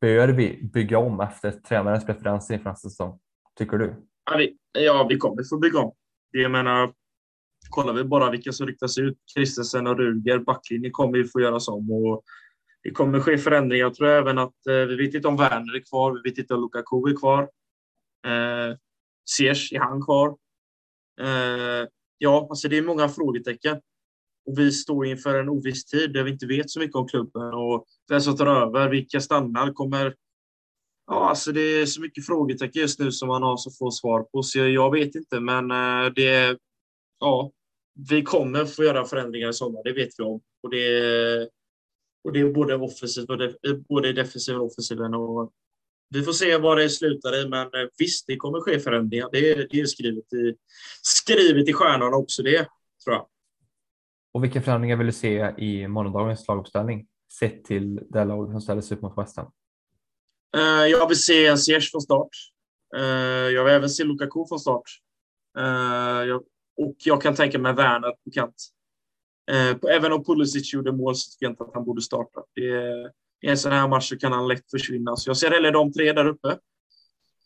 bör vi bygga om efter tränarens preferenser inför nästa säsong? Tycker du? Ja, vi, ja, vi kommer få bygga om. Jag menar, kollar vi bara vilka som ryktas ut, Christensen och Ruger, backlinjen kommer ju få göras om och det kommer ske förändringar. Jag tror även att eh, vi vet inte om Werner är kvar, vi vet inte om Lukaku är kvar. Eh, Ziyech, är han kvar? Eh, ja, alltså det är många frågetecken. Och vi står inför en oviss tid där vi inte vet så mycket om klubben och vem som tar över, vilka stannar, kommer... Ja, alltså det är så mycket frågetecken just nu som man har så få svar på, så jag vet inte, men eh, det är... Ja, vi kommer få göra förändringar i sommar, det vet vi om. Och det, och det är både offensivt def, både defensiven och offensiven. Och vi får se vad det slutar i, men eh, visst, det kommer ske förändringar. Det är, det är skrivet, i, skrivet i stjärnorna också det, tror jag. Och vilka förändringar vill du se i morgondagens laguppställning sett till det lag som ställer sig upp mot West Ham? Uh, jag vill se Ziyech från start. Uh, jag vill även se Lukaku från start. Jag, och jag kan tänka mig Werner på kant. Eh, även om Pulisic gjorde mål så tycker jag inte att han borde starta. Det, i en sån här match så kan han lätt försvinna. Så jag ser hellre de tre där uppe.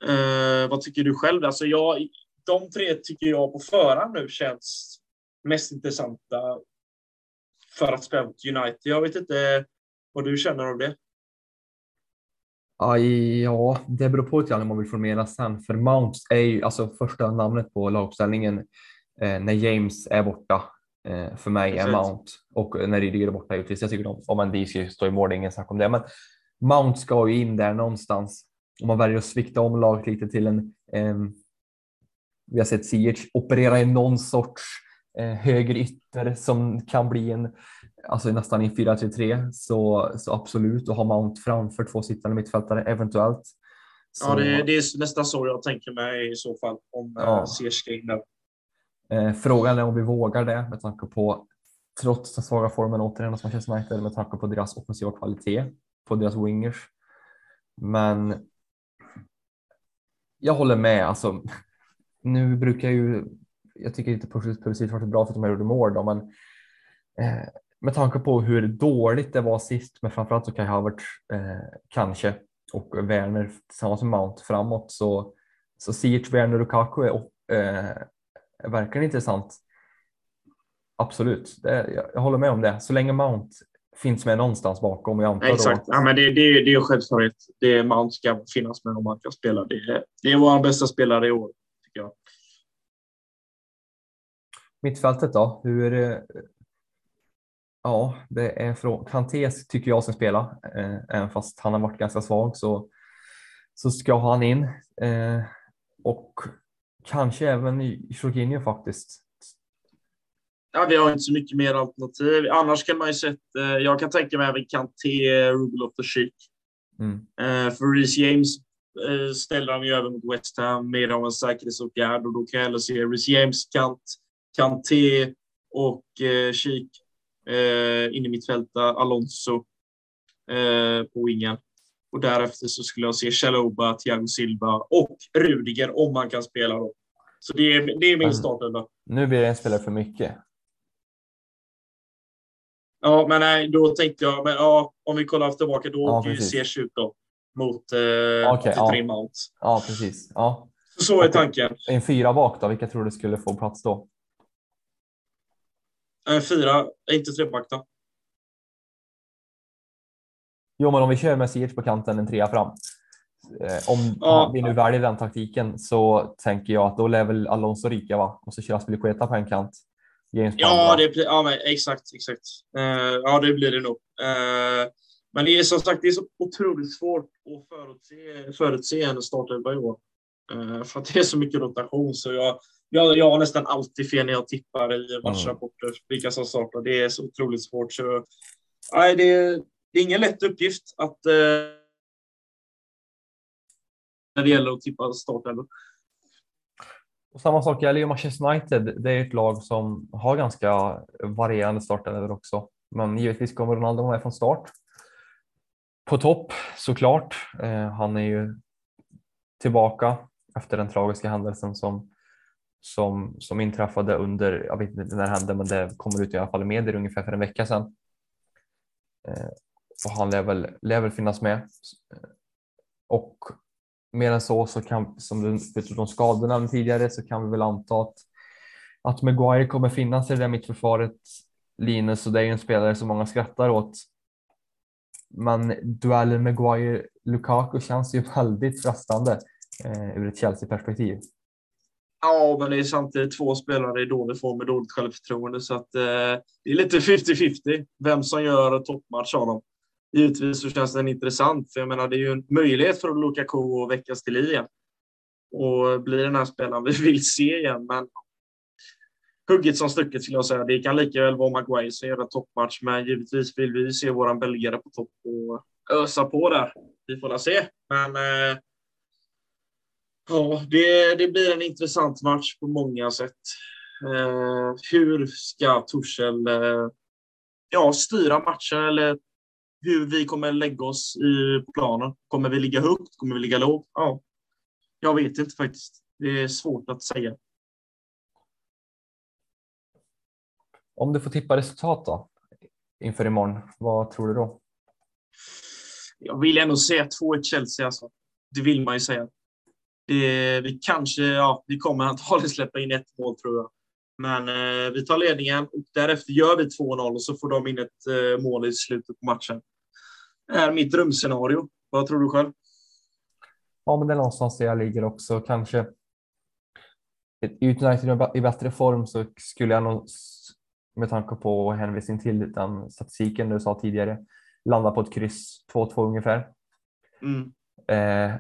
Eh, vad tycker du själv? Alltså jag, de tre tycker jag på förhand nu känns mest intressanta för att spela mot United. Jag vet inte vad du känner om det. Ja, det beror på lite grann om man vill formera sen. För Mounts är ju alltså första namnet på laguppställningen när James är borta eh, för mig är Mount och när Rydiger är borta givetvis. Jag tycker de, om man ska stå i mål, det är ingen snack om det, men Mount ska ju in där någonstans. Om man väljer att svikta om laget lite till en. Eh, vi har sett Ziyech operera i någon sorts eh, höger ytter som kan bli en, alltså nästan i 4-3-3 så, så absolut och ha Mount framför två sittande mittfältare eventuellt. Så, ja, det, det, är nästan så jag tänker mig i så fall om ja. Eh, Ziyech ska in där. Eh, frågan är om vi vågar det med tanke på, trots den svaga formen återigen hos Manchester United, med tanke på deras offensiva kvalitet, på deras wingers. Men jag håller med. Alltså, nu brukar ju, jag tycker inte publicitet varit bra för att de gjorde mål, då, men eh, med tanke på hur dåligt det var sist men framförallt så Kai Havertz eh, kanske och Werner tillsammans med Mount framåt så så Ziyech, Werner och Kaku är eh, verkligen intressant. Absolut, det, jag håller med om det. Så länge Mount finns med någonstans bakom. Jag antar Exakt, då... ja, men det, det, det är självklarhet. Det är Mount ska finnas med om man kan spela. Det, det är vår bästa spelare i år, tycker jag. Mittfältet då? Hur? Ja, det är från Kanté tycker jag ska spela, eh, även fast han har varit ganska svag så så ska han in eh, och Kanske även i Jorginho faktiskt. Ja, vi har inte så mycket mer alternativ. Annars kan man ju sett, eh, jag kan tänka mig även Kanté, Rubelov och Chic. Mm. Eh, för Reece James eh, ställer han ju över mot West Ham mer av en säkerhetsåtgärd och då kan jag hellre se Reece James, Kant, Kanté och eh, Chic eh, in i mitt fält, Alonso eh, på wingen. Och därefter så skulle jag se Chaloba, Thiago Silva och Rudiger om man kan spela då. Så det är, det är min startelva. Nu blir det en spelare för mycket. Ja, men nej, då tänkte jag, men ja, om vi kollar tillbaka, då Ja, åker ju precis. Ziyech ut då. Mot eh, till ja. Mount. Ja, precis. Ja. Så, så är tanken. En fyra bak då, vilka tror du skulle få plats då? En fyra, inte treback då. Jo, men om vi kör med Ziyech på kanten, en trea fram. Eh, Om Ja. vi nu väljer den taktiken så tänker jag att då lär väl Alonso ryka va? Och så kör Aspilicueta på en kant. James Ja, det blir, ja men exakt, exakt. Eh, ja, det blir det nog. Eh, men det är som sagt det är så otroligt svårt att förutse, förutse en startelva i år. Eh, för att det är så mycket rotation. Så jag, jag, jag har nästan alltid fel när jag tippar i matchrapporter vilka som startar. Det är så otroligt svårt. Så, nej, det, det är ingen lätt uppgift att eh, när det gäller att tippa startelvor. Och samma sak gäller ju Manchester United. Det är ett lag som har ganska varierande startelvor också. Men givetvis kommer Ronaldo med från start. På topp såklart. Eh, han är ju tillbaka efter den tragiska händelsen som, som, som inträffade under, jag vet inte när det hände, men det kommer ut i alla fall i medier ungefär för en vecka sedan. Eh, och han lär väl, lär väl finnas med. Och mer än så, så kan, som du utifrån skadorna tidigare, så kan vi väl anta att, att Maguire kommer finnas i det där mittförsvaret. Linus, och det är ju en spelare som många skrattar åt. Men duellen Maguire-Lukaku känns ju väldigt frestande eh, ur ett Chelsea-perspektiv. Ja, men det är samtidigt två spelare i dålig form med dåligt självförtroende. Så att, eh, det är lite 50-50 vem som gör toppmatch av dem. Givetvis så känns den intressant, för jag menar det är ju en möjlighet för Lukaku att väckas till liv igen. Och bli den här spelaren vi vill se igen. Men hugget som stucket skulle jag säga. Det kan lika väl vara Maguire som gör en toppmatch, men givetvis vill vi se våran belgare på topp och ösa på där. Vi får la se. Men eh, Ja, det, det blir en intressant match på många sätt. Eh, hur ska Torshäll eh, ja, styra matchen eller hur vi kommer lägga oss i planen? Kommer vi ligga högt? Kommer vi ligga lågt? Ja, jag vet inte faktiskt. Det är svårt att säga. Om du får tippa resultat då inför imorgon, vad tror du då? Jag vill ändå säga 2-1 Chelsea. Alltså. Det vill man ju säga. Det, vi kanske, ja, vi kommer antagligen släppa in ett mål tror jag. Men eh, vi tar ledningen och därefter gör vi 2-0 och så får de in ett eh, mål i slutet på matchen. Är mitt drömscenario. Vad tror du själv? Ja, men det är någonstans där jag ligger också. Kanske United i bättre form så skulle jag nog med tanke på hänvisning till den statistiken du sa tidigare landa på ett kryss 2-2 ungefär. Mm. Eh,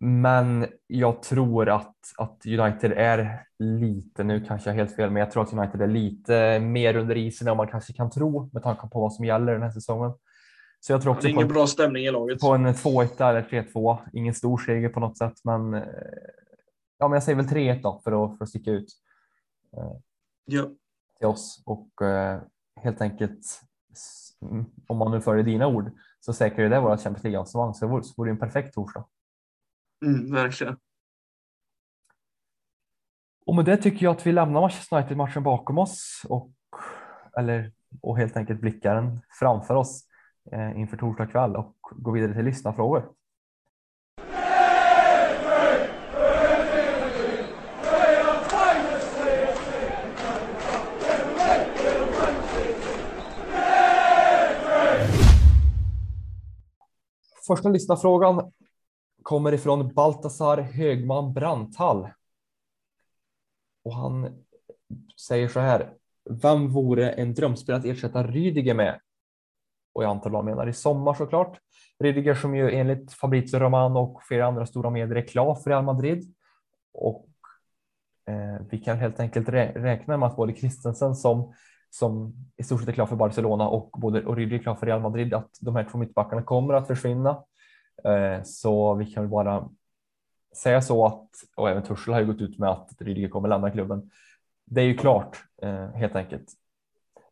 men jag tror att, att United är lite, nu kanske jag har helt fel, men jag tror att United är lite mer under isen än man kanske kan tro med tanke på vad som gäller den här säsongen. Så jag tror Det också är ingen på, bra stämning i laget. på en 2-1 eller 3-2. Ingen stor seger på något sätt, men eh, ja, men jag säger väl 3-1 då för att, för att sticka ut Ja. till oss och eh, helt enkelt mm, om man nu följer dina ord så säkrar det våra Champions League-avancemang så det vore, så vore det en perfekt torsdag. Mm, verkligen. Och med det tycker jag att vi lämnar Manchester United-matchen bakom oss och, eller, och helt enkelt blickar den framför oss eh, Eh, inför torsdag kväll och gå vidare till lyssnarfrågor. Första lyssnarfrågan kommer ifrån Baltasar Högman Branthall. Och han säger så här. Vem vore en drömspelare att ersätta Rydiger med? Och jag antar att de menar i sommar såklart. Rydiger som ju enligt Fabrizio Romano och flera andra stora medier är klar för Real Madrid. Och eh, vi kan helt enkelt rä- räkna med att både Christensen som, som i stort sett är klar för Barcelona och både och Rydiger är klar för Real Madrid, att de här två mittbackarna kommer att försvinna. Eh, så vi kan väl bara säga så att, och även Tuchel har ju gått ut med att Rydiger kommer lämna klubben. Det är ju klart eh, helt enkelt.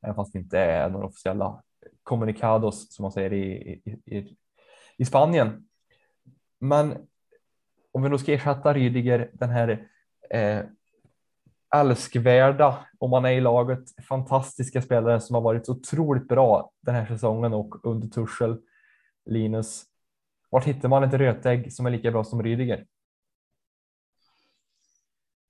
Även fast det inte är några officiella communicados som man säger i, i, i, i Spanien. Men om vi då ska ersätta Rydiger, den här eh, älskvärda, om man är i laget, fantastiska spelare som har varit otroligt bra den här säsongen och under tuschel. Linus. Vart hittar man ett rötägg som är lika bra som Rydiger?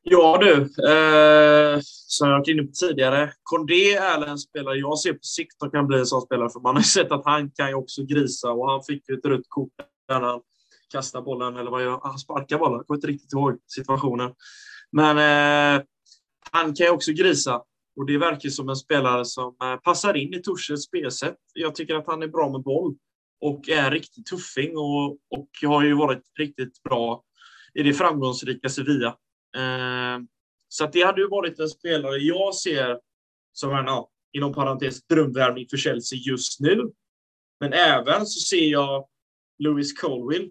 Ja du, eh, som jag varit inne på tidigare, Kondé är en spelare jag ser på sikt och kan bli en sån spelare, för man har sett att han kan ju också grisa och han fick ju ett rött kort när han kastade bollen, eller vad gör han? sparkar bollen, jag kommer inte riktigt ihåg situationen. Men eh, han kan ju också grisa och det verkar som en spelare som eh, passar in i Torshälls spelsätt. Jag tycker att han är bra med boll och är en riktig tuffing och, och har ju varit riktigt bra i det framgångsrika Sevilla. Eh, så att det hade ju varit en spelare jag ser som en, ja, inom parentes, drömvärvning för Chelsea just nu. Men även så ser jag Lewis Colwill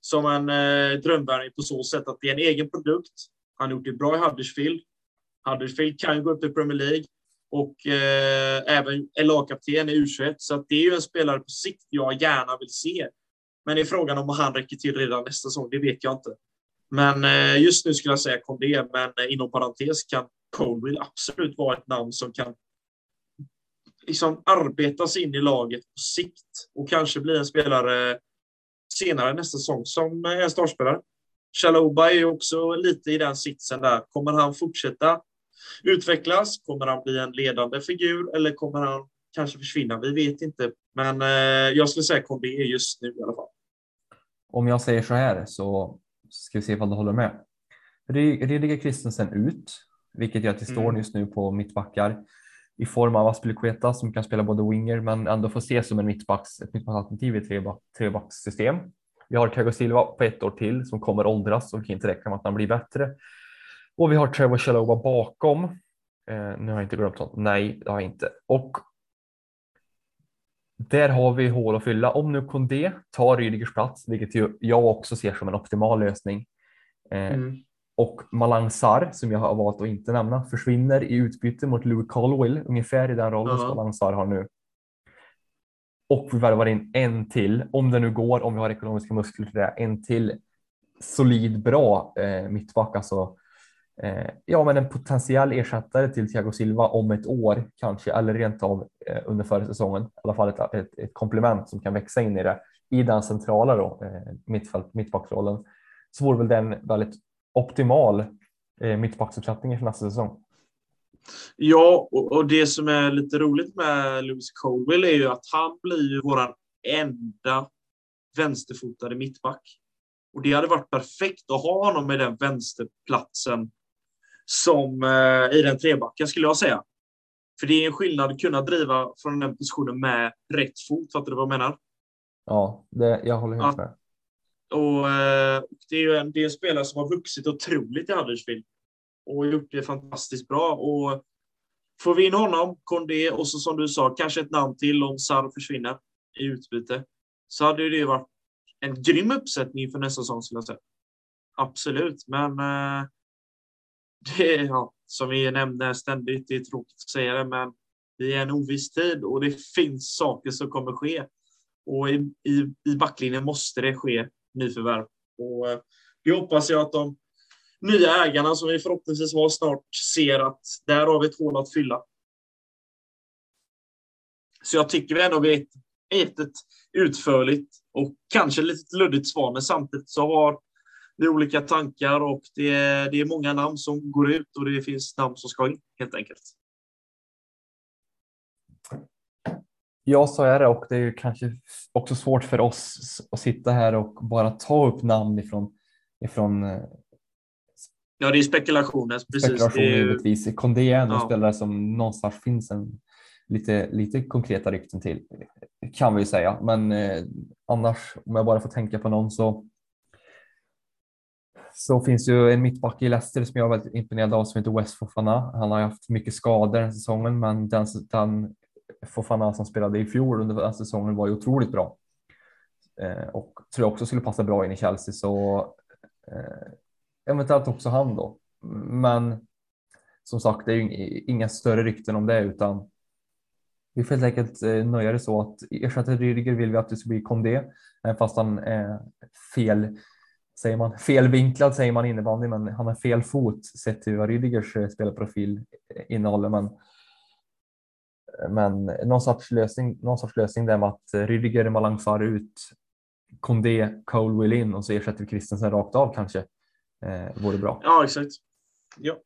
som en eh, drömvärvning på så sätt att det är en egen produkt. Han har gjort det bra i Huddersfield. Huddersfield kan ju gå upp i Premier League och eh, även är lagkapten i U21. Så det är ju en spelare på sikt jag gärna vill se. Men i frågan om han räcker till redan nästa säsong, det vet jag inte. Men eh, just nu skulle jag säga Kondé, men eh, inom parentes kan Colwill absolut vara ett namn som kan liksom arbeta sig in i laget på sikt och kanske bli en spelare senare nästa säsong som eh, är en startspelare. Chaloba är också lite i den sitsen där. Kommer han fortsätta utvecklas? Kommer han bli en ledande figur eller kommer han kanske försvinna? Vi vet inte, men jag skulle säga Kondé just nu i alla fall. Om jag säger så här så ska vi se ifall du håller med. Rydiger Christensen ut, vilket gör att det står mm. just nu på mittbackar i form av Aspilicueta som kan spela både winger men ändå får ses som en mittbacks, ett mittbacksalternativ i trebackssystem. Vi har Thiago Silva på ett år till som kommer åldras och kan inte räkna med att han blir bättre. Och vi har Trevor Chalova bakom. Eh, nu har jag inte glömt något. Nej, det har jag inte. Och där har vi hål att fylla. Om nu Kondé tar Rydigers plats, vilket ju jag också ser som en optimal lösning. Eh, mm. Och Malang Sar, som jag har valt att inte nämna, försvinner i utbyte mot Louis Colwill, ungefär i den rollen -huh. som Malang Sar har nu. Och vi värvar in en till, om det nu går, om vi har ekonomiska muskler till det, en till solid bra eh, mittback, alltså Eh, ja, men en potentiell ersättare till Thiago Silva om ett år kanske, eller rent av eh, under förra säsongen. I alla fall ett, ett, ett, komplement som kan växa in i det i den centrala då, eh, mittfält, mittbacksrollen. Så vore väl den väldigt optimal eh, mittbacksuppsättning för nästa säsong. Ja, och, och, det som är lite roligt med Lewis Colwell är ju att han blir ju våran enda vänsterfotade mittback. Och det hade varit perfekt att ha honom med den vänsterplatsen som eh, i den trebacken skulle jag säga. För det är en skillnad att kunna driva från den positionen med rätt fot. Fattar du vad jag menar? Ja, det, jag håller helt med. Och, eh, det är ju en, det är en spelare som har vuxit otroligt i Huddersfield och gjort det fantastiskt bra. Och får vi in honom, Kondé och så som du sa, kanske ett namn till om Sarr försvinner i utbyte, så hade det varit en grym uppsättning för nästa säsong skulle jag säga. Absolut, men eh, det är, ja, som vi nämner ständigt, det är tråkigt att säga det, men det är en oviss tid och det finns saker som kommer ske. Och i, i, i backlinjen måste det ske nyförvärv. Och eh, det hoppas jag att de nya ägarna som vi förhoppningsvis har snart ser att där har vi ett hål att fylla. Så jag tycker vi ändå vi gett ett utförligt och kanske lite luddigt svar, men samtidigt så har vi olika tankar och det är, det är många namn som går ut och det finns namn som ska in helt enkelt. Ja, så är det och det är kanske också svårt för oss att sitta här och bara ta upp namn ifrån, ifrån eh, Ja, det är spekulationer. Precis. Spekulation är givetvis. Kondé är en ja. spelare som någonstans finns en lite, lite konkreta rykten till kan vi säga. Men eh, annars om jag bara får tänka på någon så så finns ju en mittback i Leicester som jag är väldigt imponerad av som heter West Fofana. Han har haft mycket skador den säsongen, men den, den Fofana som spelade i fjol under den säsongen var ju otroligt bra. Eh, och tror jag också skulle passa bra in i Chelsea så eh, eventuellt också han då. Men som sagt, det är ju inga större rykten om det utan Vi får helt enkelt eh, nöja det så att ersätta Rydiger vill vi att det ska bli Kondé, fast han är fel, säger man, felvinklad säger man innebandy, men han har fel fot sett till vad Rydigers spelarprofil innehåller. Men, men någon sorts lösning, någon sorts lösning där med att Rydiger, Malang Sarr ut, Kondé, Cole will in och så ersätter vi Christensen rakt av kanske. Eh, vore bra. Ja, exakt. Ja.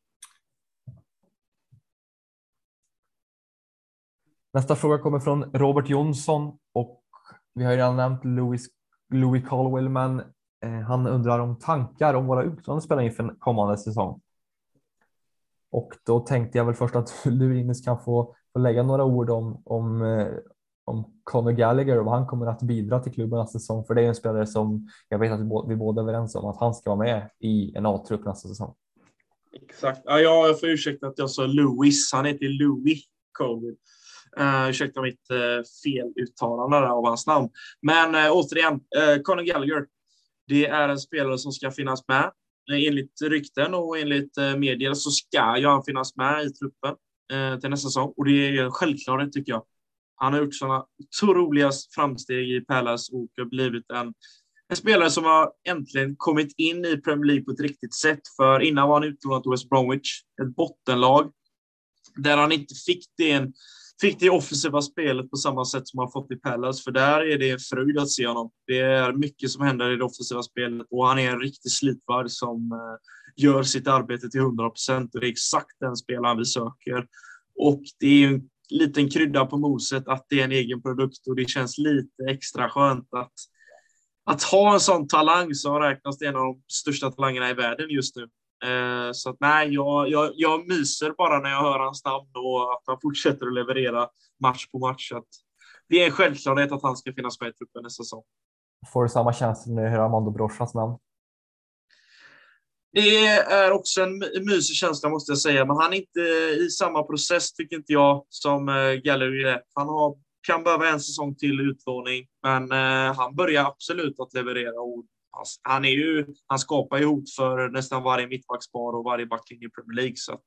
Nästa fråga kommer från Robert Jonsson och vi har redan nämnt Louis, Louis Caldwell, men Eh, han undrar om tankar om våra utlånade spelare inför kommande säsong. Och då tänkte jag väl först att du kan få, få lägga några ord om, om, eh, om Conor Gallagher och vad han kommer att bidra till klubben nästa säsong. För det är en spelare som jag vet att vi båda är överens om att han ska vara med i en A-trupp nästa säsong. Exakt. Ja, jag får ursäkta att jag sa Louis. Han heter Louis Covid. Uh, eh, ursäkta mitt uh, feluttalande av hans namn. Men uh, återigen, uh, Conor Gallagher. Det är en spelare som ska finnas med. Eh, enligt rykten och enligt eh, medier så ska ju han finnas med i truppen eh, till nästa säsong. Och det är en självklarhet tycker jag. Han har gjort sådana otroliga framsteg i Palace och blivit en, en spelare som har äntligen kommit in i Premier League på ett riktigt sätt. För innan var han utlånad till West Bromwich, ett bottenlag, där han inte fick det, fick det offensiva spelet på samma sätt som han fått i Palace. För där är det en fröjd att se honom. Det är mycket som händer i det offensiva spelet och han är en riktig slipvarg som eh, gör sitt arbete till 100 procent och det är exakt den spelaren vi söker. Och det är en liten krydda på moset att det är en egen produkt och det känns lite extra skönt att, att ha en sån talang som räknas till en av de största talangerna i världen just nu. Eh, så att nej, jag, jag, jag myser bara när jag hör hans namn och att han fortsätter att leverera match på match. Att det är en självklarhet att han ska finnas med i truppen nästa säsong. Får du samma känsla när du hör Armando Brochas namn? Det är också en mysig känsla måste jag säga, men han är inte i samma process tycker inte jag som eh, Gallery är. Han har, kan behöva en säsong till utlåning, men eh, han börjar absolut att leverera. Och Alltså, han, är ju, han skapar ju hot för nästan varje mittbackspar och varje backlinje i Premier League. Så att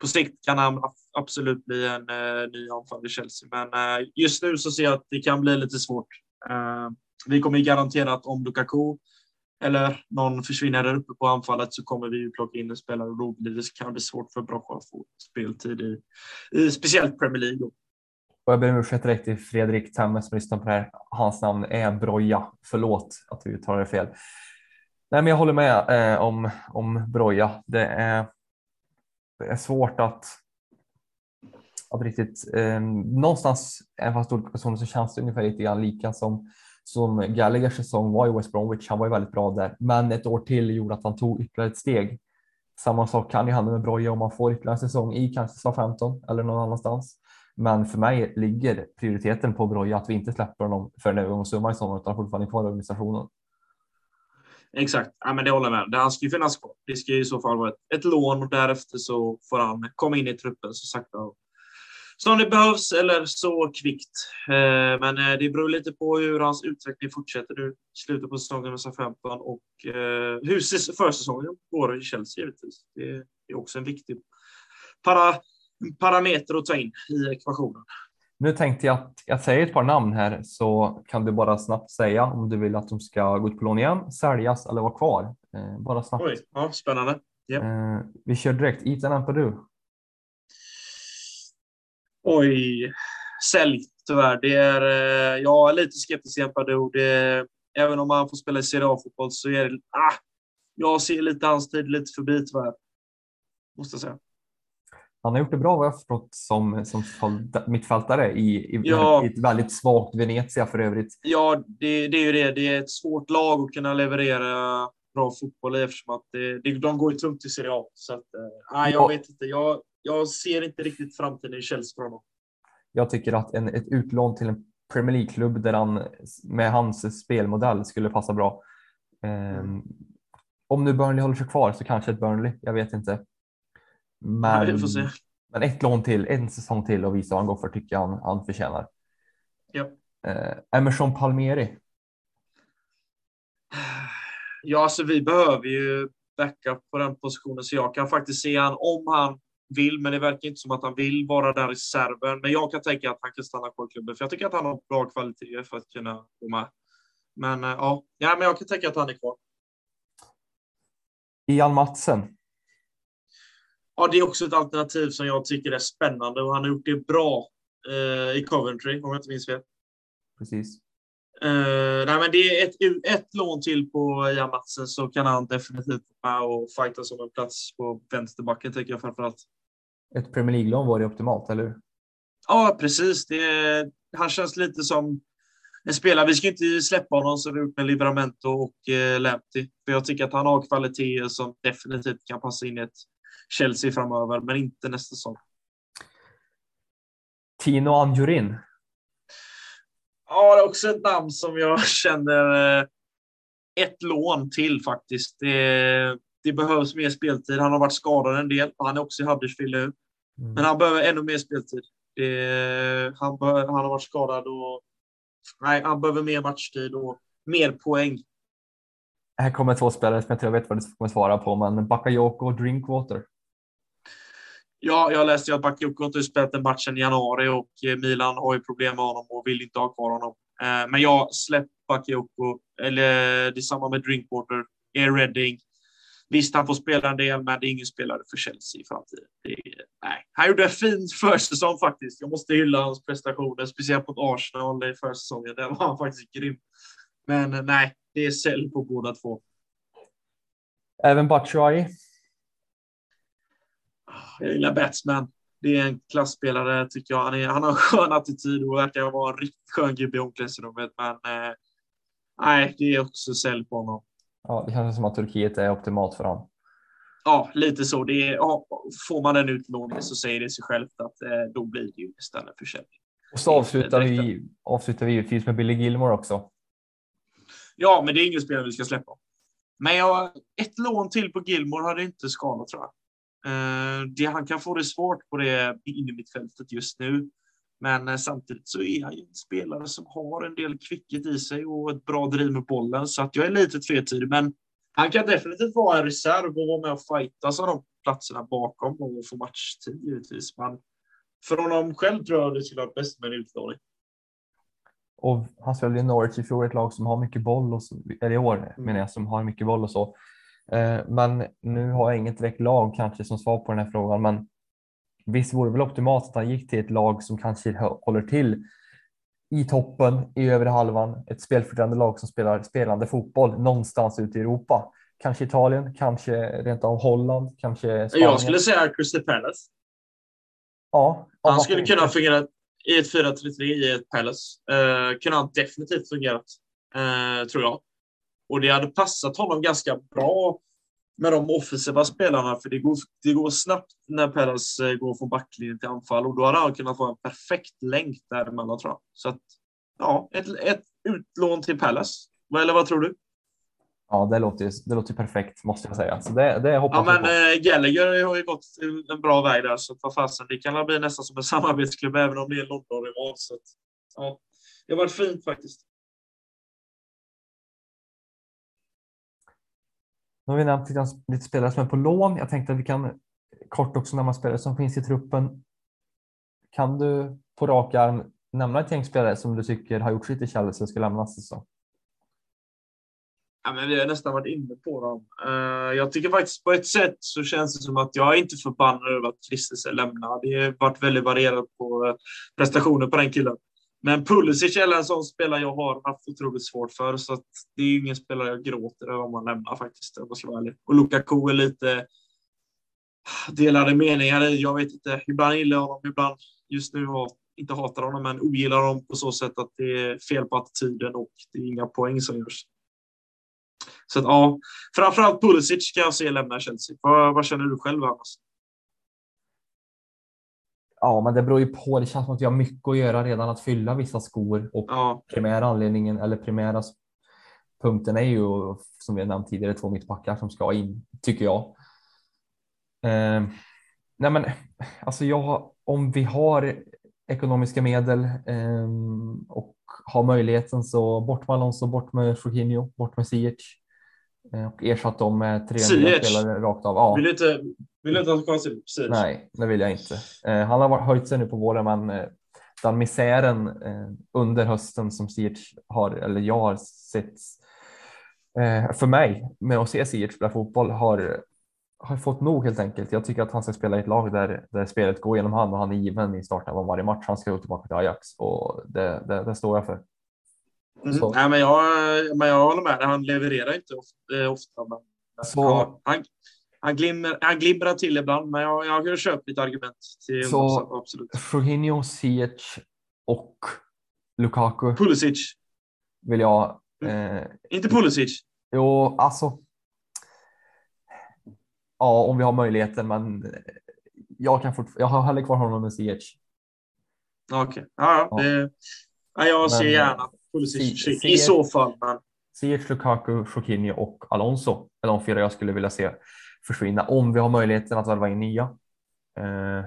på sikt kan han absolut bli en eh, ny anfallare i Chelsea. Men eh, just nu så ser jag att det kan bli lite svårt. Eh, vi kommer garanterat om Lukaku eller någon försvinner där uppe på anfallet så kommer vi ju plocka in en spelare och då blir det, kan det bli svårt för Brocha att få speltid i, i speciellt Premier League. Då. Och jag ber om ursäkt direkt till Fredrik Temme som lyssnar på det här. Hans namn är Broja. Förlåt att vi uttalar det fel. Nej, men jag håller med eh, om, om Broja. Det är, det är svårt att, att riktigt eh, någonstans, även fast olika personer så känns det ungefär lite grann lika som som Gallaghers säsong var i West Bromwich. Han var ju väldigt bra där, men ett år till gjorde att han tog ytterligare ett steg. Samma sak kan ju hända med Broja om man får ytterligare en säsong i kanske SA-15 eller någon annanstans. Men för mig ligger prioriteten på Broja att vi inte släpper honom för en övergångssumma i sommar utan fortfarande kvar i organisationen. Exakt, ja, men det håller jag med. Han ska ju finnas kvar. Det ska ju i så fall vara ett, ett lån och därefter så får han komma in i truppen så sakta som det behövs eller så kvickt. Eh, men eh, det beror lite på hur hans utveckling fortsätter nu i slutet på säsongen med 15 och eh, hur försäsongen går i Chelsea givetvis. Det är också en viktig para, parameter att ta in i ekvationen. Nu tänkte jag att jag säger ett par namn här så kan du bara snabbt säga om du vill att de ska gå ut på lån igen, säljas eller vara kvar. Bara snabbt. Oj, ja, spännande. Yeah. Vi kör direkt. Ethan Ampadu. Oj, sälj tyvärr. Det är, eh, jag är lite skeptisk till Empadou. Även om han får spela i Serie A-fotboll så är det, ah, jag ser lite hans tid lite förbi tyvärr. Måste jag säga. Han har gjort det bra vad jag förstått som, som mittfältare i, i, ja. i ett väldigt svagt Venezia för övrigt. Ja, det, det, är ju det. Det är ett svårt lag att kunna leverera bra fotboll i eftersom att det, det, de går ju tungt i Serie A. Så att, äh, jag ja. vet inte. Jag, jag ser inte riktigt framtiden i Chelsea för honom. Jag tycker att en, ett utlån till en Premier League-klubb där han med hans spelmodell skulle passa bra. Um, om nu Burnley håller sig kvar så kanske ett Burnley, jag vet inte. Men, ja, men ett lån till, en säsong till och visa vad han går för tycker jag han, han förtjänar. Ja. Uh, Emerson Palmieri. Ja, alltså vi behöver ju backup på den positionen så jag kan faktiskt se han om han vill, men det verkar inte som att han vill vara där i serven. Men jag kan tänka att han kan stanna kvar i klubben, för jag tycker att han har bra kvaliteter för att kunna gå med. Men ja, ja men jag kan tänka att han är kvar. Ian Matsen. Ja, det är också ett alternativ som jag tycker är spännande och han har gjort det bra eh, i Coventry, om jag inte minns fel. Precis. Uh, nej, men det är ett, ett lån till på Ian Matsen så kan han definitivt vara med och fighta som en plats på vänsterbacken tycker jag framförallt. Ett Premier League-lån var det optimalt, eller hur? Ja, precis. Det, han känns lite som en spelare. Vi ska inte släppa honom som vi gjort med Livramento och eh, Lamptey. För jag tycker att han har kvaliteter som definitivt kan passa in i ett Chelsea framöver, men inte nästa säsong. Tino Anjurin. Ja, det är också ett namn som jag känner eh, ett lån till faktiskt. Det, det, behövs mer speltid. Han har varit skadad en del. Han är också i Huddersfield nu. Mm. Men han behöver ännu mer speltid. Det, han, han har varit skadad och nej, han behöver mer matchtid och mer poäng. Här kommer två spelare som jag tror jag vet vad du kommer svara på, men Bakayoko och Drinkwater. Ja, jag läste ju att Bakayoko inte typ spelat den matchen i januari och eh, Milan har ju problem med honom och vill inte ha kvar honom. Eh, men jag släpper Bakayoko, eller detsamma med Drinkwater, är Redding. Visst, han får spela en del, men det är ingen spelare för Chelsea i framtiden. Är, nej. Han gjorde en fin försäsong faktiskt. Jag måste hylla hans prestationer, speciellt mot Arsenal i försäsongen. Där var han faktiskt grym. Men eh, nej, det är sälj på båda två. Även Batshuayi jag gillar Batsman. Det är en klassspelare tycker jag. Han, är, han har en skön attityd och verkar vara en riktigt skön gubbe i omklädningsrummet. Men eh, nej, det är också sälj på honom. Ja, det känns som att Turkiet är optimalt för honom. Ja, lite så. Det är, ja, får man den utlåningen så säger det sig självt att eh, då blir det ju en försäljning. Och så avslutar vi, avslutar vi givetvis med Billy Gilmore också. Ja, men det är ingen spelare vi ska släppa. Men jag, ett lån till på Gilmore hade inte skadat tror jag. Eh, det, han kan få det svårt på det inne i mittfältet just nu. Men eh, samtidigt så är han ju en spelare som har en del kvicket i sig och ett bra driv med bollen. Så att jag är lite tvetydig, men han kan definitivt vara en reserv och vara med och fightas av de platserna bakom och få matchtid givetvis. Men för honom själv tror jag det skulle vara bäst med en utlåning. Och han spelade i Norwich i fjol, ett lag som har mycket boll, och så, eller i år mm. menar jag, som har mycket boll och så. Eh, men nu har jag inget direkt lag kanske som svar på den här frågan. Men visst vore det väl optimalt att han gick till ett lag som kanske håller till i toppen, i övre halvan, ett spelförande lag som spelar spelande fotboll någonstans ute i Europa. Kanske Italien, kanske rent av Holland, kanske Spanien. Jag skulle säga Crystal Palace. Ja. Han skulle kunna fungera i ett 4-3-3 i ett Palace. Uh, kunde han definitivt fungerat, uh, tror jag. Och det hade passat honom ganska bra med de offensiva spelarna, för det går, det går snabbt när Perez eh, går från backlinjen till anfall och då hade han kunnat få en perfekt länk däremellan tror jag. Så att, ja, ett, ett utlån till Palace. Eller vad tror du? Ja, det låter, det låter perfekt måste jag säga. Så det, det hoppas ja, men äh, Gallagher har ju gått en bra väg där, så vad fasen, det kan bli nästan som en samarbetsklubb, även om det är London-rival. Så att, ja, det har varit fint faktiskt. Nu har vi nämnt lite, lite spelare som är på lån. Jag tänkte att vi kan kort också nämna spelare som finns i truppen. Kan du på rak arm nämna ett gäng spelare som du tycker har gjort sitt i Chelsea och ska lämnas? Så? Ja, men vi har nästan varit inne på dem. Uh, jag tycker faktiskt på ett sätt så känns det som att jag är inte förbannad över att Christensen lämnar. Det har varit väldigt varierat på eh, prestationer på den killen. Men Pulisic är en sån spelare jag har haft otroligt svårt för, så det är ingen spelare jag gråter över om man lämnar faktiskt, om jag ska vara ärlig. Och Lukaku är lite delade meningar i. Jag vet inte, ibland gillar jag honom, ibland just nu har, inte hatar honom, men ogillar honom på så sätt att det är fel på attityden och det är inga poäng som görs. Så att, ja, framförallt Pulisic kan jag se lämna Chelsea. Vad, vad känner du själv, annars? Ja, men det beror ju på. Det känns som att vi har mycket att göra redan att fylla vissa skor och ja. primära anledningen eller primära punkten är ju som vi har nämnt tidigare två mittbackar som ska in tycker jag. Eh, nej, men alltså jag om vi har ekonomiska medel eh, och har möjligheten så bort med Alonso, bort med Jorginho, bort med Ziyech. Eh, och ersatt dem med tre nya Ziyech. spelare rakt av. Ja. Vill du inte, vill du inte ha konstigt? Precis. Nej, det vill jag inte. Eh, han har höjt sig nu på våren, men eh, den misären eh, under hösten som Ziyech har, eller jag har sett, eh, för mig med att se Ziyech spela fotboll har, har fått nog helt enkelt. Jag tycker att han ska spela i ett lag där, där spelet går genom han och han är given i starten av varje match. Han ska gå tillbaka till Ajax och det, det, det står jag för. Mm. Så- Nej, men jag, men jag håller med. Han levererar inte ofta. eh, ofta men, ja, han, han, glimmer, han glimrar till ibland, men jag, jag har köpt lite argument till Så- 100%, absolut. Jorginho, Ziyech och Lukaku Pulisic. vill jag. Eh, Inte Pulisic. jo, alltså. Ja, om vi har möjligheten, men jag kan fort, Jag har hellre kvar honom med Ziyech. Okej. Ja, Ja. ja. Det, ja, jag ser Men, gärna Pulisic Si- i, så fall. Men, Ziyech, Lukaku, Jorginho och Alonso är de fyra jag skulle vilja se försvinna om vi har möjligheten att värva in nya. Eh,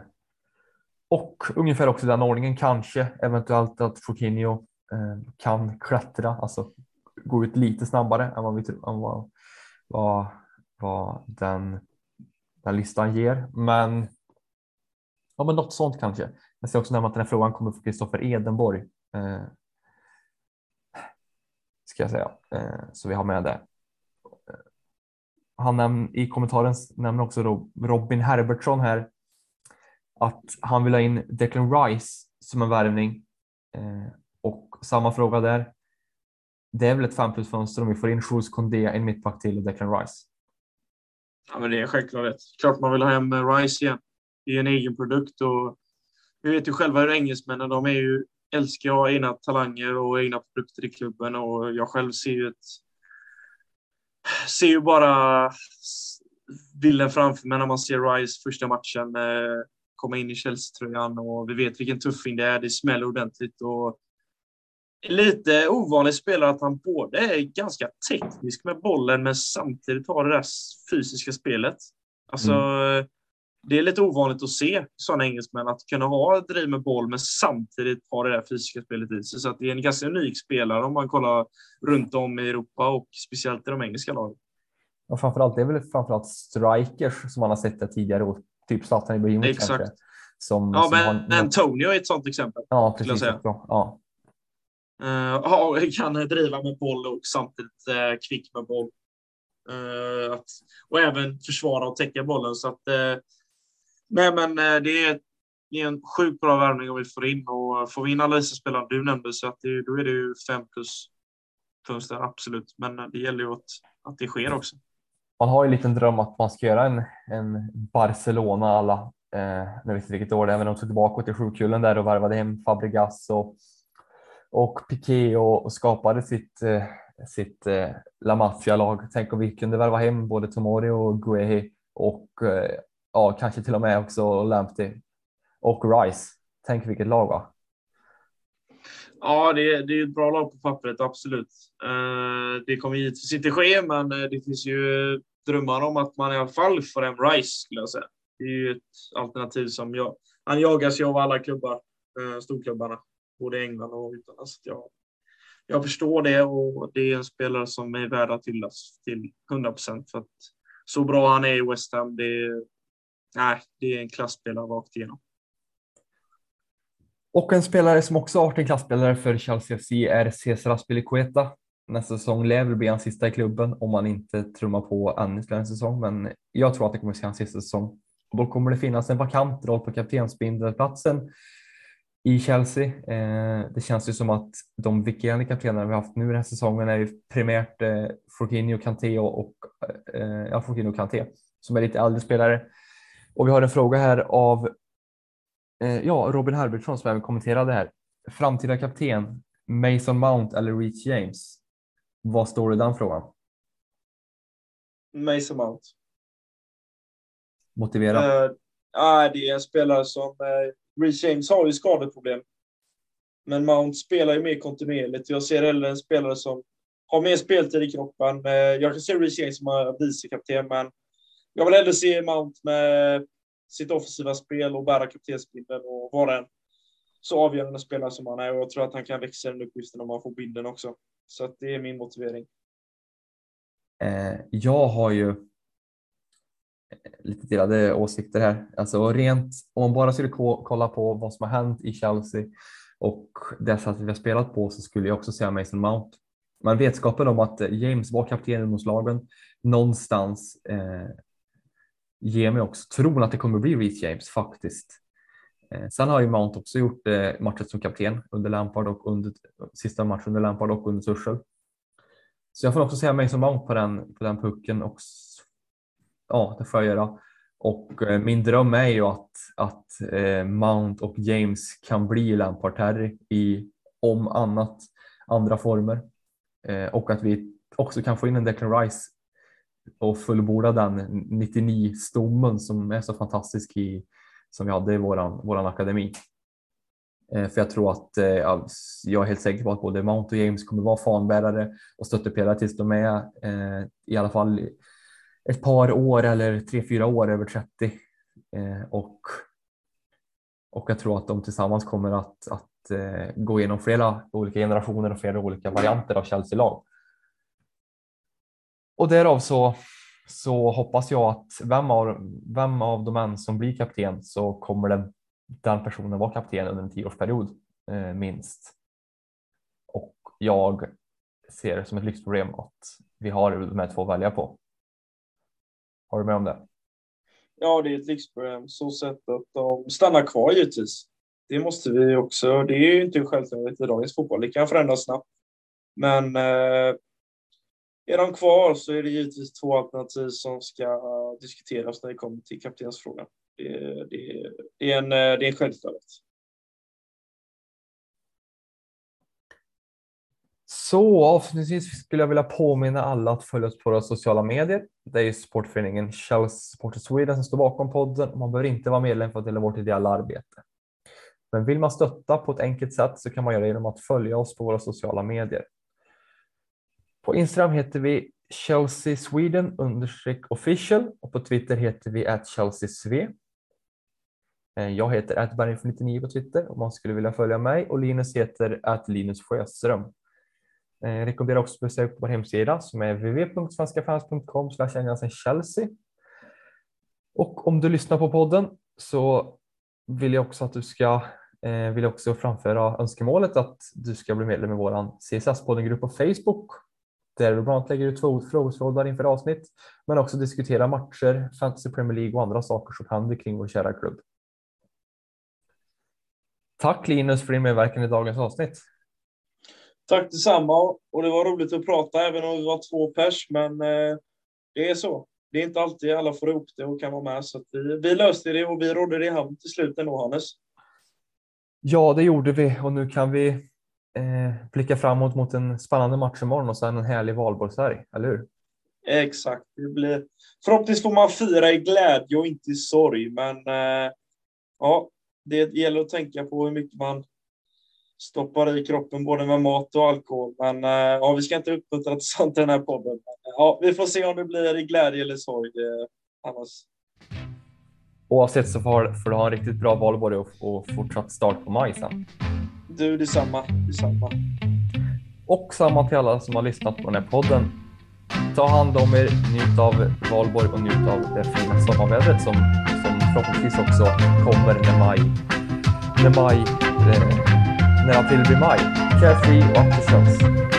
och ungefär också den ordningen kanske eventuellt att Jorginho eh, kan klättra, alltså gå ut lite snabbare än vad vi än vad, vad, vad den, den listan ger. Men ja, men något sånt kanske. Jag ser också nämna att den här frågan kommer från Kristoffer Edenborg. Eh, ska jag säga, eh, så vi har med det. Han näm- i kommentaren nämner också då Robin Herbertsson här att han vill ha in Declan Rice som en värvning eh, och samma fråga där. Det är väl ett 5 plus fönster om vi får in Jules Condé, en mittback till och Declan Rice. ja, men det är självklart. Klart man vill ha hem Rice igen. Det är en egen produkt och vi vet ju själva hur engelsmännen, de är ju älskar att ha egna talanger och egna produkter i klubben och jag själv ser ju ett ser ju bara bilden framför mig när man ser Rice första matchen eh, komma in i Chelsea-tröjan och vi vet vilken tuffing det är. Det smäller ordentligt och lite ovanlig spelare att han både är ganska teknisk med bollen men samtidigt har det där fysiska spelet. Alltså, mm det är lite ovanligt att se sådana engelsmän att kunna ha driv med boll men samtidigt ha det där fysiska spelet i sig. Så att det är en ganska unik spelare om man kollar runt om i Europa och speciellt i de engelska lagen. Och framförallt det är väl framförallt strikers som man har sett det tidigare och typ Zlatan Ibrahimovic Exakt. kanske. Som, Ja, som men har, Antonio är ett sådant exempel. ja, precis. Ja. Uh, kan driva med boll och samtidigt uh, kvick med boll. Eh, att, och även försvara och täcka bollen. Så att, eh, nej, men eh, det, är, det är en sjukt bra värvning om vi får in. Och eh, får vi in alla spelare du nämnde så att det, då är det ju fem plus fönster, absolut. Men eh, det gäller ju att, att det sker också. Man har ju en liten dröm att man ska göra en, en Barcelona alla, eh, nu vet inte vilket år det är, men de tog tillbaka till sjukhulen där och värvade hem Fabregas och, och Piqué och, och skapade sitt, eh, sitt eh, La Mafia-lag. Tänk om vi kunde värva hem både Tomori och Guehi och eh, ja, kanske till och med också Lamptey och Rice. Tänk vilket lag va? Ja, det är, det är ett bra lag på pappret, absolut. Eh, det kommer givetvis inte ske, men eh, det finns ju drömmar om att man i alla fall får en Rice, skulle jag säga. Det är ju ett alternativ som jag, han jagas ju av alla klubbar, eh, storklubbarna, både i England och utomlands. Jag, jag förstår det och det är en spelare som är värd att hyllas till 100 procent. För att så bra han är i West Ham, det nej, det är en klassspelare rakt igenom. Och en spelare som också har varit en klasspelare för Chelsea FC är Cesar Azpilicueta. Nästa säsong lär väl bli hans sista i klubben om man inte trummar på ännu ytterligare en säsong. Men jag tror att det kommer att se hans sista säsong. Och då kommer det finnas en vakant roll på kaptensbindelplatsen i Chelsea. Eh, det känns ju som att de vikarierande kaptenerna vi har haft nu den här säsongen är ju primärt eh, Fortino Kanté och, och eh, ja, Fortino Kanté som är lite äldre spelare. Och vi har en fråga här av Eh, ja, Robin Herbertsson som även kommenterade här. Framtida kapten, Mason Mount eller Reece James? Vad står det i den frågan? Mason Mount. Motivera. Uh, ah, det är en spelare som... Uh, Reece James har ju skadeproblem. Men Mount spelar ju mer kontinuerligt. Jag ser hellre en spelare som har mer speltid i kroppen. Uh, jag kan se Reece James som är vicekapten, men jag vill hellre se Mount med sitt offensiva spel och bära kaptensbindeln och vara en så avgörande spelare som han är. Och jag tror att han kan växa den uppgiften om han får bilden också. Så att det är min motivering. Eh, jag har ju eh, lite delade åsikter här. Alltså rent, om man bara skulle kolla på vad som har hänt i Chelsea och det sättet vi har spelat på så skulle jag också säga Mason Mount. Men vetskapen om att James var kapten i lagen någonstans eh, ger mig också tron att det kommer bli Reece James faktiskt. Eh, sen har ju Mount också gjort eh, matchen som kapten under Lampard och under sista matchen under Lampard och under Tuchel. Så jag får också säga mig som Mount på den, på den pucken och ja, det får jag göra. Och eh, min dröm är ju att, att eh, Mount och James kan bli Lampard Terry i om annat andra former och att vi också kan få in en Declan Rice och fullborda den 99 stommen som är så fantastisk i som vi hade i våran, våran akademi. Eh, för jag tror att eh, jag är helt säker på att både Mount och James kommer vara fanbärare och stöttepelare tills de är eh, i alla fall ett par år eller tre, fyra år över 30. Eh, och, och jag tror att de tillsammans kommer att, att eh, gå igenom flera olika generationer och flera olika varianter av Chelsea-lag. Och därav så, så hoppas jag att vem av, vem av de än som blir kapten så kommer den, den personen vara kapten under en tioårsperiod eh, minst. Och jag ser det som ett lyxproblem att vi har de här två att välja på. Har du med om det? Ja, det är ett lyxproblem så sätt att de stannar kvar givetvis. Det måste vi också. Det är ju inte självklart i dagens fotboll. Det kan förändras snabbt. Men eh, är de kvar så är det givetvis två alternativ som ska eh, diskuteras när det kommer till kaptensfrågan. Det, det, det, är, en, eh, det är en självklarhet. Så avslutningsvis skulle jag vilja påminna alla att följa oss på våra sociala medier. Det är sportföreningen Chelsea Supporter Sweden som står bakom podden. Man behöver inte vara medlem för att dela vårt ideella arbete. Men vill man stötta på ett enkelt sätt så kan man göra det genom att följa oss på våra sociala medier. På Instagram heter vi Chelsea Sweden understreck official och på Twitter heter vi at Chelsea Sve. Eh, jag heter atberg99 på Twitter om man skulle vilja följa mig och Linus heter att Linus Sjöström. Jag rekommenderar också besök på vår hemsida som är www.svenskafans.com Chelsea. Och om du lyssnar på podden så vill jag också att du ska eh, vill också framföra önskemålet att du ska bli medlem i vår CSS-poddengrupp på Facebook där vi bland annat lägger ut frågetrådar inför avsnitt, men också diskutera matcher, Fantasy Premier League och andra saker som händer kring vår kära klubb. Tack Linus för din medverkan i dagens avsnitt. Tack detsamma och det var roligt att prata även om vi var två pers, men eh, det är så. Det är inte alltid alla får ihop det och kan vara med, så vi, vi löste det och vi rådde det i hamn till slut ändå, Hannes. Ja, det gjorde vi och nu kan vi eh, blicka framåt mot en spännande match imorgon och sen en härlig valborgshelg, eller hur? Exakt. Det blir... Förhoppningsvis får man fira i glädje och inte i sorg, men eh, ja, det gäller att tänka på hur mycket man stoppar i kroppen både med mat och alkohol. Men eh, ja, vi ska inte uppmuntra till sånt i den här podden. Men, ja, vi får se om det blir i glädje eller sorg eh, annars. Oavsett så får, får du ha en riktigt bra valborg och, och fortsatt start på maj sen. Du, detsamma. detsamma. Och samma till alla som har lyssnat på den här podden. Ta hand om er, njut av valborg och njut av det fina sommarvädret som, som förhoppningsvis också kommer när maj, när maj, eh, när april blir maj. Carefree och aftershocks.